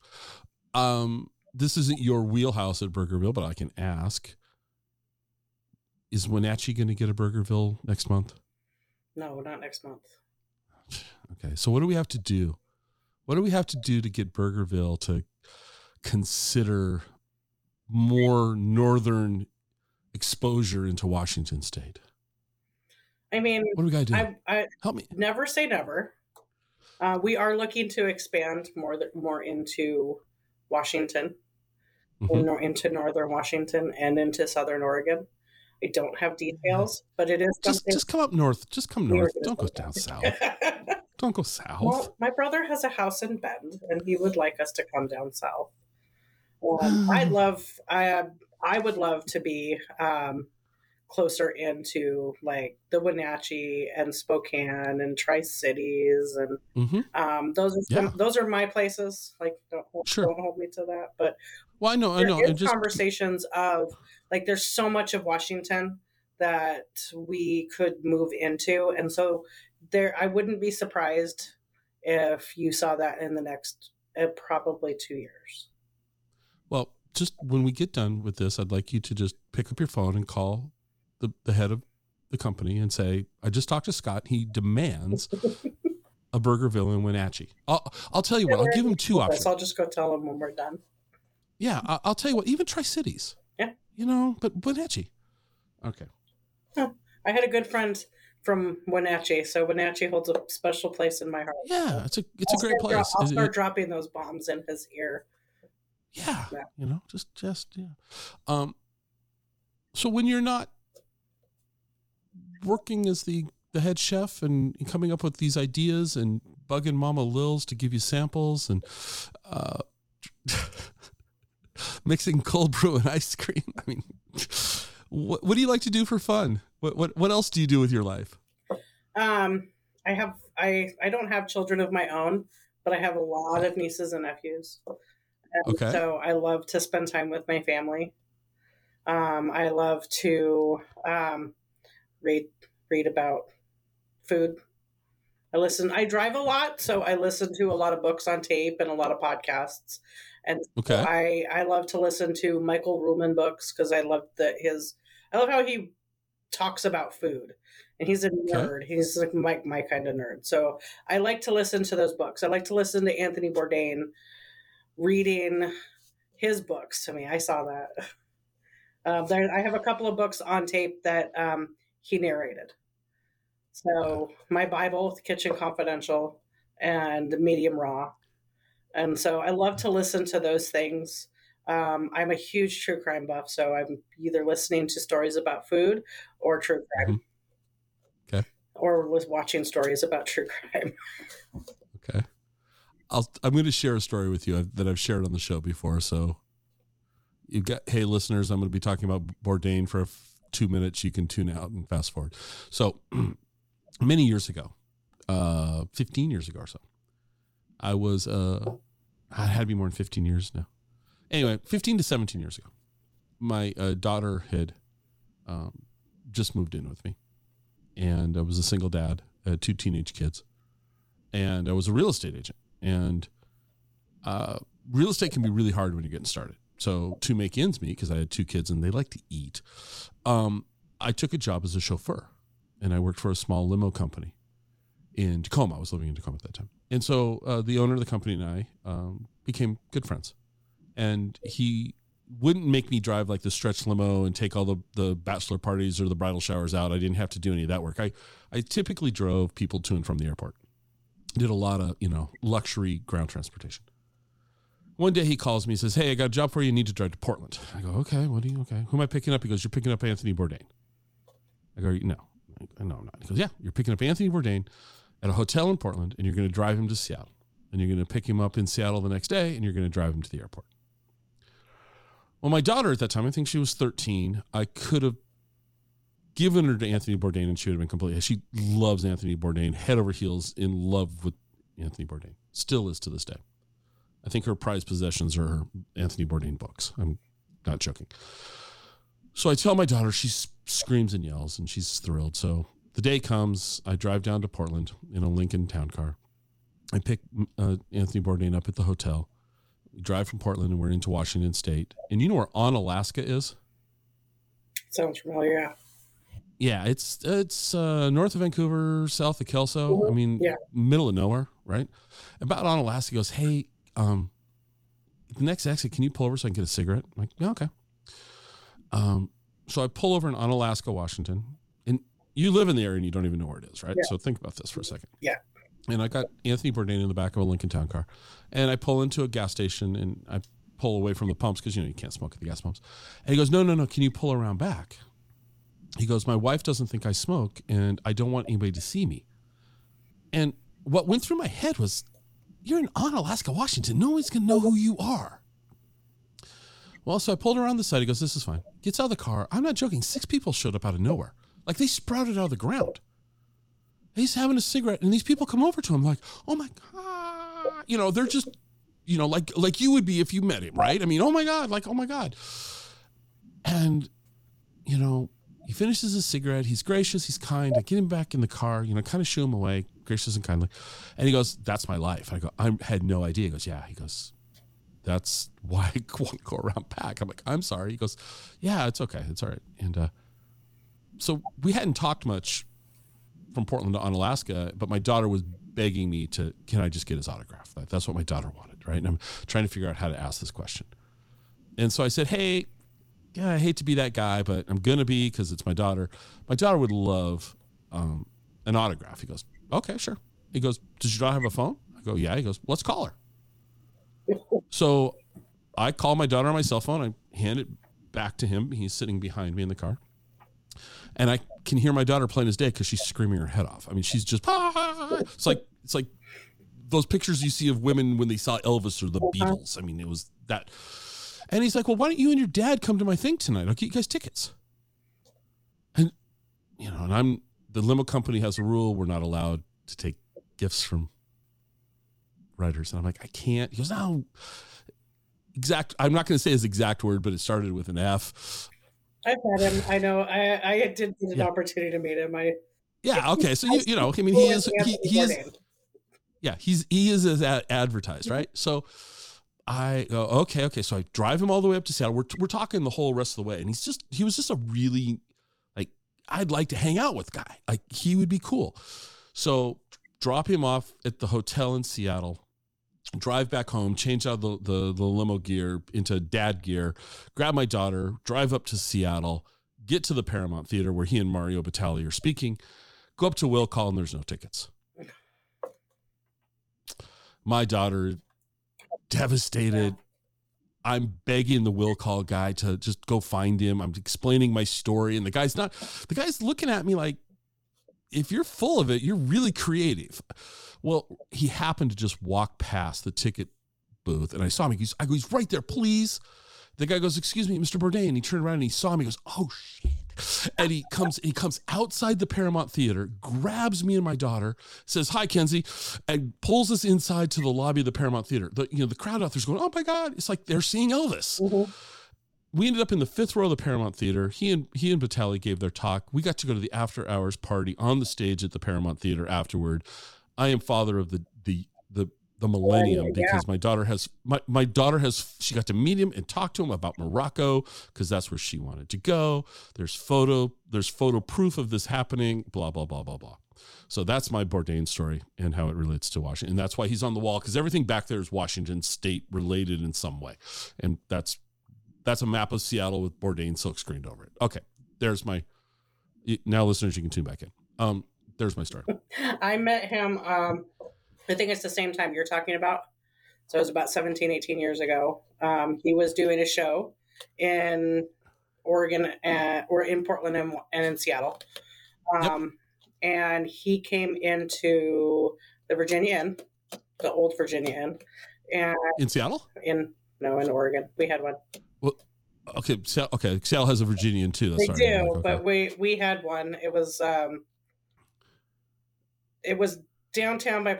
S1: Um, this isn't your wheelhouse at Burgerville, but I can ask: Is Wenatchee going to get a Burgerville next month?
S2: No, not next month.
S1: Okay, so what do we have to do? What do we have to do to get Burgerville to consider more northern exposure into Washington State?
S2: I mean,
S1: What do we got to do?
S2: I, I
S1: Help me.
S2: never say never. Uh, we are looking to expand more th- more into Washington,
S1: Mhm.
S2: nor- into northern Washington, and into southern Oregon. I don't have details, but it is
S1: Just just come up north. Just come north. Don't go down south. Don't go south.
S2: well, my brother has a house in Bend, and he would like us to come down south. Um, I'd love, I, I would love to be um, closer into like the Wenatchee and Spokane and Tri Cities, and
S1: hmm
S2: um, those are some,
S1: Yeah.
S2: those are my places. Like, don't hold,
S1: Sure.
S2: don't hold me to that, but
S1: Well, I know, I know. just
S2: conversations of like there's so much of Washington that we could move into, and so there I wouldn't be surprised if you saw that in the next uh, probably two years.
S1: well, just when we get done with this, I'd like you to just pick up your phone and call the, the head of the company and say, "I just talked to Scott. He demands a Burgerville in Wenatchee." I'll I'll tell you what. I'll give him two options.
S2: I'll just go tell him when we're done.
S1: Yeah, I- I'll tell you what. Even Tri Cities.
S2: Yeah.
S1: You know, but Wenatchee. Okay.
S2: I had a good friend from Wenatchee, so Wenatchee holds a special place in my heart.
S1: Yeah, it's a it's a
S2: I'll
S1: great
S2: start dro-
S1: place.
S2: I'll start
S1: it-
S2: dropping those bombs in his ear.
S1: yeah,
S2: Yeah.
S1: you know, just just yeah. Um. So when you're not working as the the head chef and coming up with these ideas and bugging Mama Lils to give you samples and uh, mixing cold brew and ice cream, I mean, what what do you like to do for fun? What what what else do you do with your life?
S2: Um, I have I I don't have children of my own, but I have a lot of nieces and nephews. And
S1: Okay.
S2: So I love to spend time with my family. Um, I love to um, read read about food. I listen. I drive a lot, so I listen to a lot of books on tape and a lot of podcasts. And
S1: Okay.
S2: I I love to listen to Michael Ruhlman books because I love that his. I love how he talks about food, and he's a nerd. He's like my my kind of nerd. So I like to listen to those books. I like to listen to Anthony Bourdain reading his books to me. I saw that. Um, there, I have a couple of books on tape that um, he narrated. So my Bible, The Kitchen Confidential, and Medium Raw. And so I love to listen to those things. Um, I'm a huge true crime buff, so I'm either listening to stories about food or true crime.
S1: Okay.
S2: Or was watching stories about true crime.
S1: Okay. I'll, I'm going to share a story with you that I've shared on the show before. So, you've got, hey, listeners, I'm going to be talking about Bourdain for f- two minutes. You can tune out and fast forward. So, many years ago, uh, 15 years ago or so, I was, uh, I had to be more than 15 years now. Anyway, 15 to 17 years ago, my uh, daughter had um, just moved in with me, and I was a single dad, I had two teenage kids and I was a real estate agent. And uh, real estate can be really hard when you're getting started. So to make ends meet, because I had two kids and they like to eat, um, I took a job as a chauffeur, and I worked for a small limo company in Tacoma. I was living in Tacoma at that time, and so uh, the owner of the company and I um, became good friends. And he wouldn't make me drive like the stretch limo and take all the, the bachelor parties or the bridal showers out. I didn't have to do any of that work. I, I typically drove people to and from the airport. Did a lot of you know luxury ground transportation. One day he calls me and says hey i got a job for you. You need to drive to portland. I go okay what do you okay. Who am i picking up? He goes you're picking up anthony bourdain. I go no. No i'm not. He goes yeah you're picking up anthony bourdain at a hotel in portland and you're going to drive him to seattle and you're going to pick him up in seattle the next day and you're going to drive him to the airport well my daughter at that time i think she was 13 i could have given her to Anthony Bourdain and she would have been completely. She loves Anthony Bourdain, head over heels in love with Anthony Bourdain. Still is to this day. I think her prized possessions are her Anthony Bourdain books. I'm not joking. So I tell my daughter, she screams and yells and she's thrilled. So the day comes, I drive down to Portland in a Lincoln town car. I pick uh, Anthony Bourdain up at the hotel. We drive from Portland and we're into Washington State. And you know where Onalaska is?
S2: Sounds familiar. Yeah.
S1: Yeah, it's it's uh, north of Vancouver, south of Kelso. I
S2: Mhm.
S1: mean,
S2: Yeah.
S1: middle of nowhere, right? About Onalaska goes, hey, um, the next exit, can you pull over so I can get a cigarette? I'm like, yeah, okay. Um, so I pull over in Onalaska, Washington, you live in the area and you don't even know where it is, right?
S2: Yeah.
S1: So think about this for a second.
S2: Yeah.
S1: And I got Anthony Bourdain in the back of a Lincoln Town car, and I pull into a gas station and I pull away from the pumps because you know you can't smoke at the gas pumps. And he goes, no, no, no, can you pull around back? he goes, My wife doesn't think I smoke and I don't want anybody to see me. And what went through my head was, You're in Onalaska, Washington. No one's going to know who you are. Well, so I pulled around the side. He goes, This is fine. Gets out of the car. I'm not joking. Six people showed up out of nowhere. Like they sprouted out of the ground. He's having a cigarette, and these people come over to him like, "Oh my god!" You know, they're just, you know, like like you would be if you met him, right? I mean, oh my god, like oh my god. And you know, he finishes his cigarette. He's gracious. He's kind. I get him back in the car. You know, kind of shoo him away, gracious and kindly. And he goes, "That's my life." I go, "I had no idea." He goes, "Yeah." He goes, "That's why I want to go around back." I'm like, "I'm sorry." He goes, "Yeah, it's okay. It's all right." And uh, so we hadn't talked much from Portland to Onalaska, but my daughter was begging me to, "Can I just get his autograph?" That's what my daughter wanted, right? And I'm trying to figure out how to ask this question. And so I said, "Hey, yeah, I hate to be that guy, but I'm gonna be because it's my daughter. My daughter would love um, an autograph." He goes, "Okay, sure." He goes, "Does your daughter have a phone?" I go, "Yeah." He goes, "Let's call her." so I call my daughter on my cell phone. I hand it back to him. He's sitting behind me in the car and I can hear my daughter playing his day because she's screaming her head off. I mean, she's just ah! it's like it's like those pictures you see of women when they saw Elvis or the uh-huh. Beatles. I mean, it was that. And he's like, "Well, why don't you and your dad come to my thing tonight? I'll get you guys tickets." And you know, and I'm the limo company has a rule we're not allowed to take gifts from writers, and I'm like, I can't. He goes, "No." Exact. I'm not going to say his exact word, but it started with an F.
S2: I've met him. I know. I I did get an yeah. opportunity to meet him. I
S1: yeah. Okay. So you you know, I mean, he is he, he is. Yeah, he's he is as advertised, mm-hmm. right? So I go okay, okay. So I drive him all the way up to Seattle. We're we're talking the whole rest of the way, and he's just he was just a really like I'd like to hang out with guy. Like he would be cool. So drop him off at the hotel in Seattle drive back home, change out the, the, the limo gear into dad gear, grab my daughter, drive up to Seattle, get to the Paramount Theater where he and Mario Batali are speaking, go up to Will Call and there's no tickets. My daughter, devastated. I'm begging the will call guy to just go find him. I'm explaining my story, and the guy's not. The guy's looking at me like, if you're full of it, you're really creative. Well, he happened to just walk past the ticket booth and I saw him. He goes, I go, he's right there, please. The guy goes, Excuse me, Mr. Bourdain. And he turned around and he saw me. He goes, Oh shit. And he comes, he comes outside the Paramount Theater, grabs me and my daughter, says, Hi, Kenzie, and pulls us inside to the lobby of the Paramount Theater. The you know, the crowd out there's going, Oh my God. It's like they're seeing Elvis. Mm-hmm we ended up in the fifth row of the Paramount Theater. He and he and Batali gave their talk. We got to go to the after hours party on the stage at the Paramount Theater afterward. I am father of the the the the millennium yeah. because my daughter has my, my daughter has she got to meet him and talk to him about Morocco because that's where she wanted to go. There's photo there's photo proof of this happening. Blah blah blah blah blah. So that's my Bourdain story and how it relates to Washington. And that's why he's on the wall because everything back there is Washington State related in some way, and that's that's a map of Seattle with Bourdain silk screened over it. Okay, there's my. Now, listeners, you can tune back in. Um, there's my story.
S2: I met him. Um, I think it's the same time you're talking about. So it was about 17, 18 years ago. Um, he was doing a show in Oregon and, or in Portland and, and in Seattle. Um, yep. And he came into the Virginia Inn, the old Virginia Inn. And
S1: in Seattle?
S2: In no, in Oregon. We had one.
S1: Well, okay, okay. Seattle has a Virginia Inn too.
S2: That's they do, okay. but we we had one. It was um, it was downtown by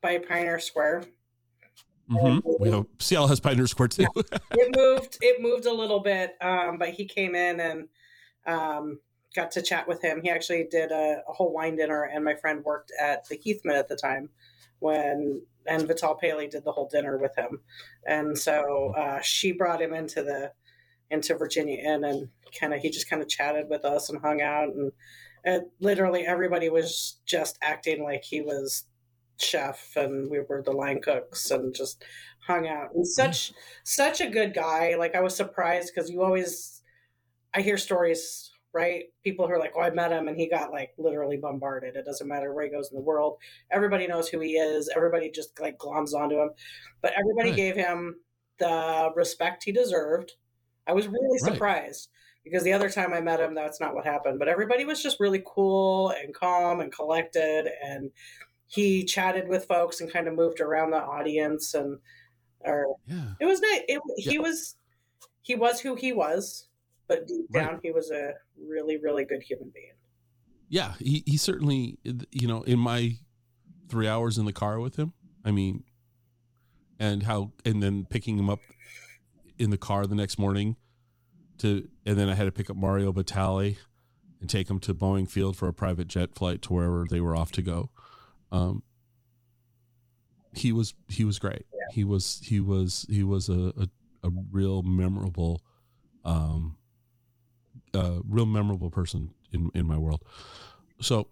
S2: by Pioneer Square.
S1: Mm-hmm. We know Seattle has Pioneer Square too.
S2: it moved. It moved a little bit, um, but he came in and um, got to chat with him. He actually did a, a, whole wine dinner, and my friend worked at the Heathman at the time when and Vitaly Paley did the whole dinner with him, and so uh, she brought him into the into Virginia Inn, and kind of he just kind of chatted with us and hung out and and literally everybody was just acting like he was chef and we were the line cooks and just hung out. And such such a good guy. Like i was surprised because you always i hear stories right people who are like oh i met him and he got like literally bombarded it doesn't matter where he goes in the world everybody knows who he is everybody just like gloms onto him but everybody right. gave him the respect he deserved i was really surprised because the other time I met him, that's not what happened. But everybody was just really cool and calm and collected, and he chatted with folks and kind of moved around the audience, and or
S1: Yeah.
S2: it was nice. It, He
S1: Yeah.
S2: was he was who he was, but deep
S1: Right.
S2: down, he was a really really good human being.
S1: Yeah. He, he certainly, you know, in my three hours in the car with him, I mean, and how, and then picking him up in the car the next morning to, and then I had to pick up Mario Batali and take him to Boeing Field for a private jet flight to wherever they were off to go. Um, he was he was great. He was he was he was a a, a real memorable, um, uh, real memorable person in in my world. So.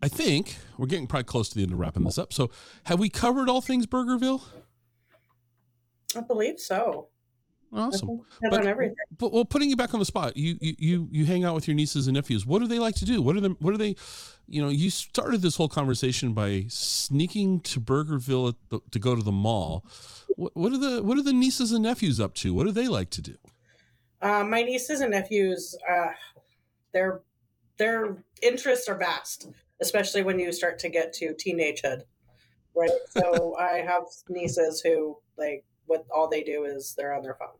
S1: I think we're getting probably close to the end of wrapping this up. So, have we covered all things Burgerville?
S2: I believe so.
S1: Awesome. But-
S2: everything.
S1: But well, putting you back on the spot, you you you you hang out with your nieces and nephews. What do they like to do? What are them? What are they? You know, you started this whole conversation by sneaking to Burgerville at the, to go to the mall. What, what are the what are the nieces and nephews up to? What do they like to do?
S2: Uh, my nieces and nephews, uh, their their interests are vast, especially when you start to get to teenagehood, right? So I have nieces who like what all they do is they're on their phone.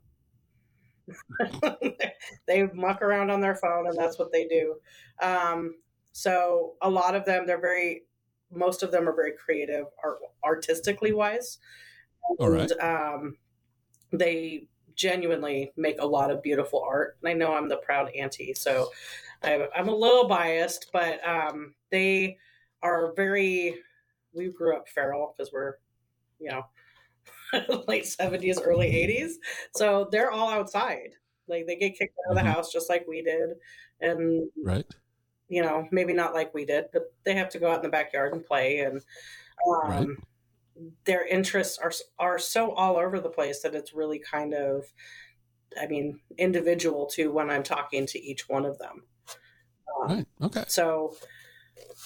S2: they muck around on their phone, and that's what they do. Um, so a lot of them, they're very, most of them are very creative, art, artistically wise.
S1: All right.
S2: Um, they genuinely make a lot of beautiful art. And I know I'm the proud auntie, so I, I'm a little biased, but um, they are very. We grew up feral because we're, you know, late 70s, early 80s. So they're all outside. Like they get kicked out of the
S1: Mhm.
S2: house just like we did. And,
S1: Right.
S2: you know, maybe not like we did, but they have to go out in the backyard and play. And um,
S1: Right.
S2: Their interests are are so all over the place that it's really kind of, I mean, individual to when I'm talking to each one of them. Um,
S1: Right. Okay.
S2: so,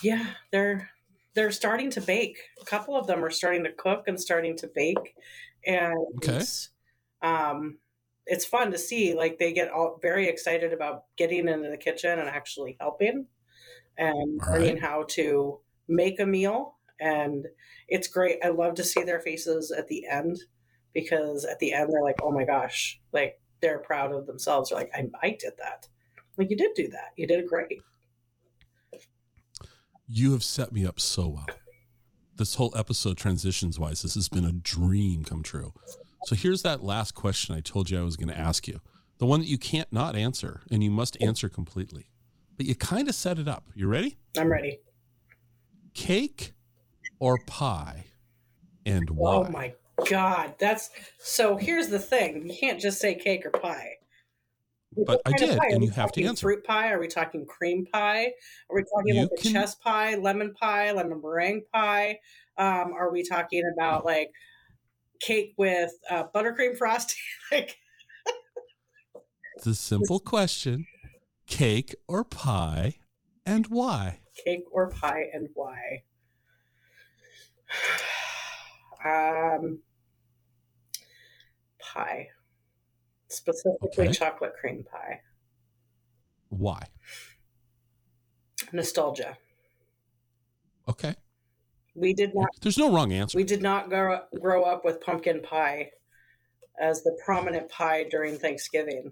S2: yeah, they're they're starting to bake. A couple of them are starting to cook and starting to bake, and
S1: Okay.
S2: it's, um, it's fun to see. Like they get all very excited about getting into the kitchen and actually helping, and
S1: All
S2: learning how to make a meal. And it's great. I love to see their faces at the end because at the end they're like, "Oh my gosh!" Like they're proud of themselves. They're like, "I, I did that." Like you did do that. You did great.
S1: You have set me up so well. This whole episode, transitions wise, this has been a dream come true. So here's that last question I told you I was going to ask you the one that you can't not answer and you must answer completely. But you kind of set it up. You ready?
S2: I'm ready.
S1: Cake or pie? And why?
S2: Oh my god, that's so. Here's the thing: you can't just say cake or pie.
S1: But I
S2: What kind of
S1: did, and you have to
S2: talking
S1: answer.
S2: Fruit pie? Are we talking cream pie? Are we talking
S1: You
S2: like
S1: can-
S2: chess pie, lemon pie, lemon meringue pie? Um, are we talking about like cake with uh, buttercream frosting? like,
S1: It's a simple question cake or pie? And why?
S2: cake or pie, and why? Um, pie, specifically
S1: Okay.
S2: chocolate cream pie.
S1: Why?
S2: Nostalgia.
S1: Okay.
S2: We did not
S1: There's no wrong answer.
S2: we did not grow grow up with pumpkin pie as the prominent pie during Thanksgiving.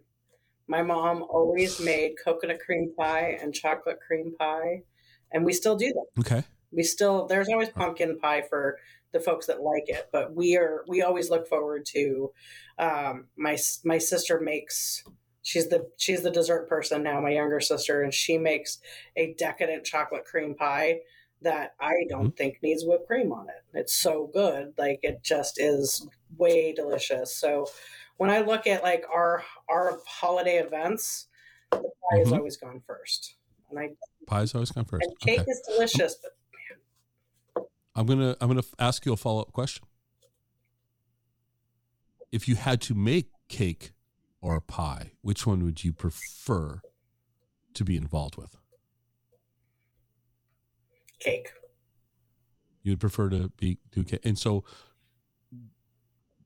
S2: My mom always made coconut cream pie and chocolate cream pie, and we still do that.
S1: Okay.
S2: We still there's always pumpkin pie for the folks that like it, but we are we always look forward to. Um, my my sister makes she's the she's the dessert person now. My younger sister, and she makes a decadent chocolate cream pie that I don't think needs whipped cream on it. It's so good, like it just is way delicious. So when I look at like our our holiday events, the pie has
S1: Mhm.
S2: always gone first, and I
S1: Pie's always gone first.
S2: and cake
S1: Okay.
S2: is delicious, but
S1: I'm gonna I'm gonna ask you a follow up question. If you had to make cake or a pie, which one would you prefer to be involved with?
S2: cake.
S1: You'd prefer to be do cake, and so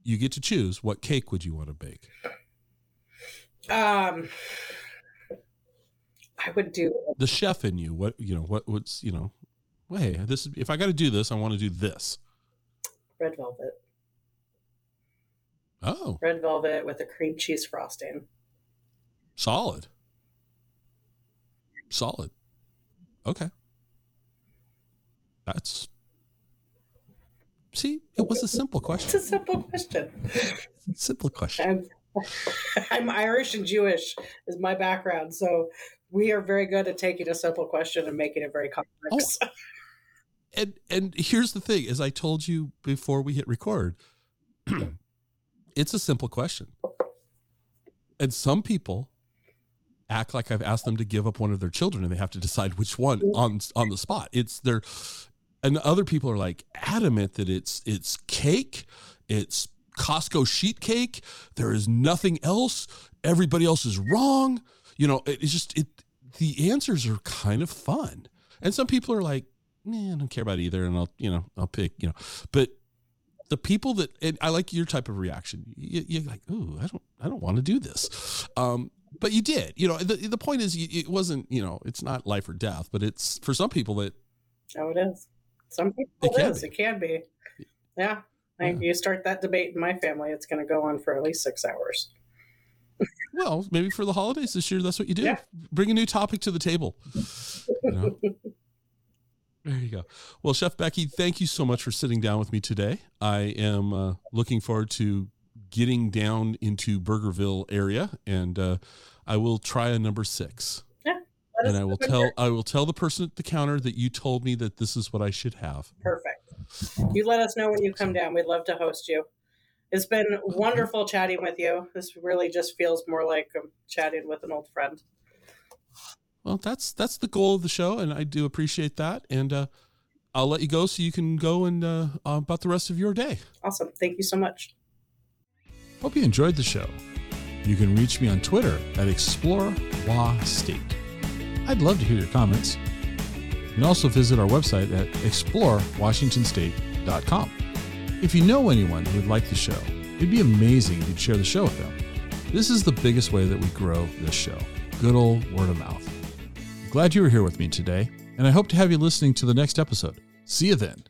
S1: you get to choose what cake would you want to bake.
S2: Um, I would do
S1: The chef in you, what you know, what what's you know, well, hey, this is if I got to do this, I want to do this.
S2: red velvet.
S1: Oh,
S2: Red velvet with a cream cheese frosting.
S1: solid, solid. Okay, that's. See, it was a simple question.
S2: It's a simple question.
S1: Simple question.
S2: I'm, I'm Irish and Jewish is my background, so we are very good at taking a simple question and making it very complex.
S1: Oh, and and here's the thing as i told you before we hit record it's a simple question. And some people act like i've asked them to give up one of their children and they have to decide which one on on the spot. It's their and other people are like adamant that it's it's cake it's costco sheet cake there is nothing else everybody else is wrong. You know it- it's just it the answers are kind of fun. And some people are like nah, I don't care about either, and I'll you know I'll pick you know. But the people that and I like your type of reaction. You, you're like, ooh, I don't I don't want to do this, um, but you did. You know, the the point is, it wasn't you know it's not life or death, but it's for some people that
S2: Oh, it is. Some people
S1: It
S2: it
S1: can
S2: is.
S1: be.
S2: It can be. Yeah. I,
S1: Yeah.
S2: You start that debate in my family, it's going to go on for at least six hours.
S1: well maybe for the holidays this year that's what you do.
S2: Yeah.
S1: Bring a new topic to the table. You know? There you go. Well, Chef Becky, thank you so much for sitting down with me today. I am uh, looking forward to getting down into Burgerville area, and uh, I will try a number six.
S2: Let
S1: And I will tell I will tell the person at the counter that you told me that this is what I should have.
S2: Perfect. You let us know when you come down. We'd love to host you. It's been wonderful chatting with you. This really just feels more like I'm chatting with an old friend.
S1: Well, that's that's the goal of the show, and I do appreciate that. And uh, I'll let you go so you can go and uh, about the rest of your day.
S2: Awesome. Thank you so much.
S3: Hope you enjoyed the show. You can reach me on Twitter at Explore Wa State. I'd love to hear your comments. You can also visit our website at explorewashingtonstate.com. If you know anyone who would like the show, it'd be amazing if you'd share the show with them. This is the biggest way that we grow this show. Good old word of mouth. Glad you were here with me today, and I hope to have you listening to the next episode. See you then.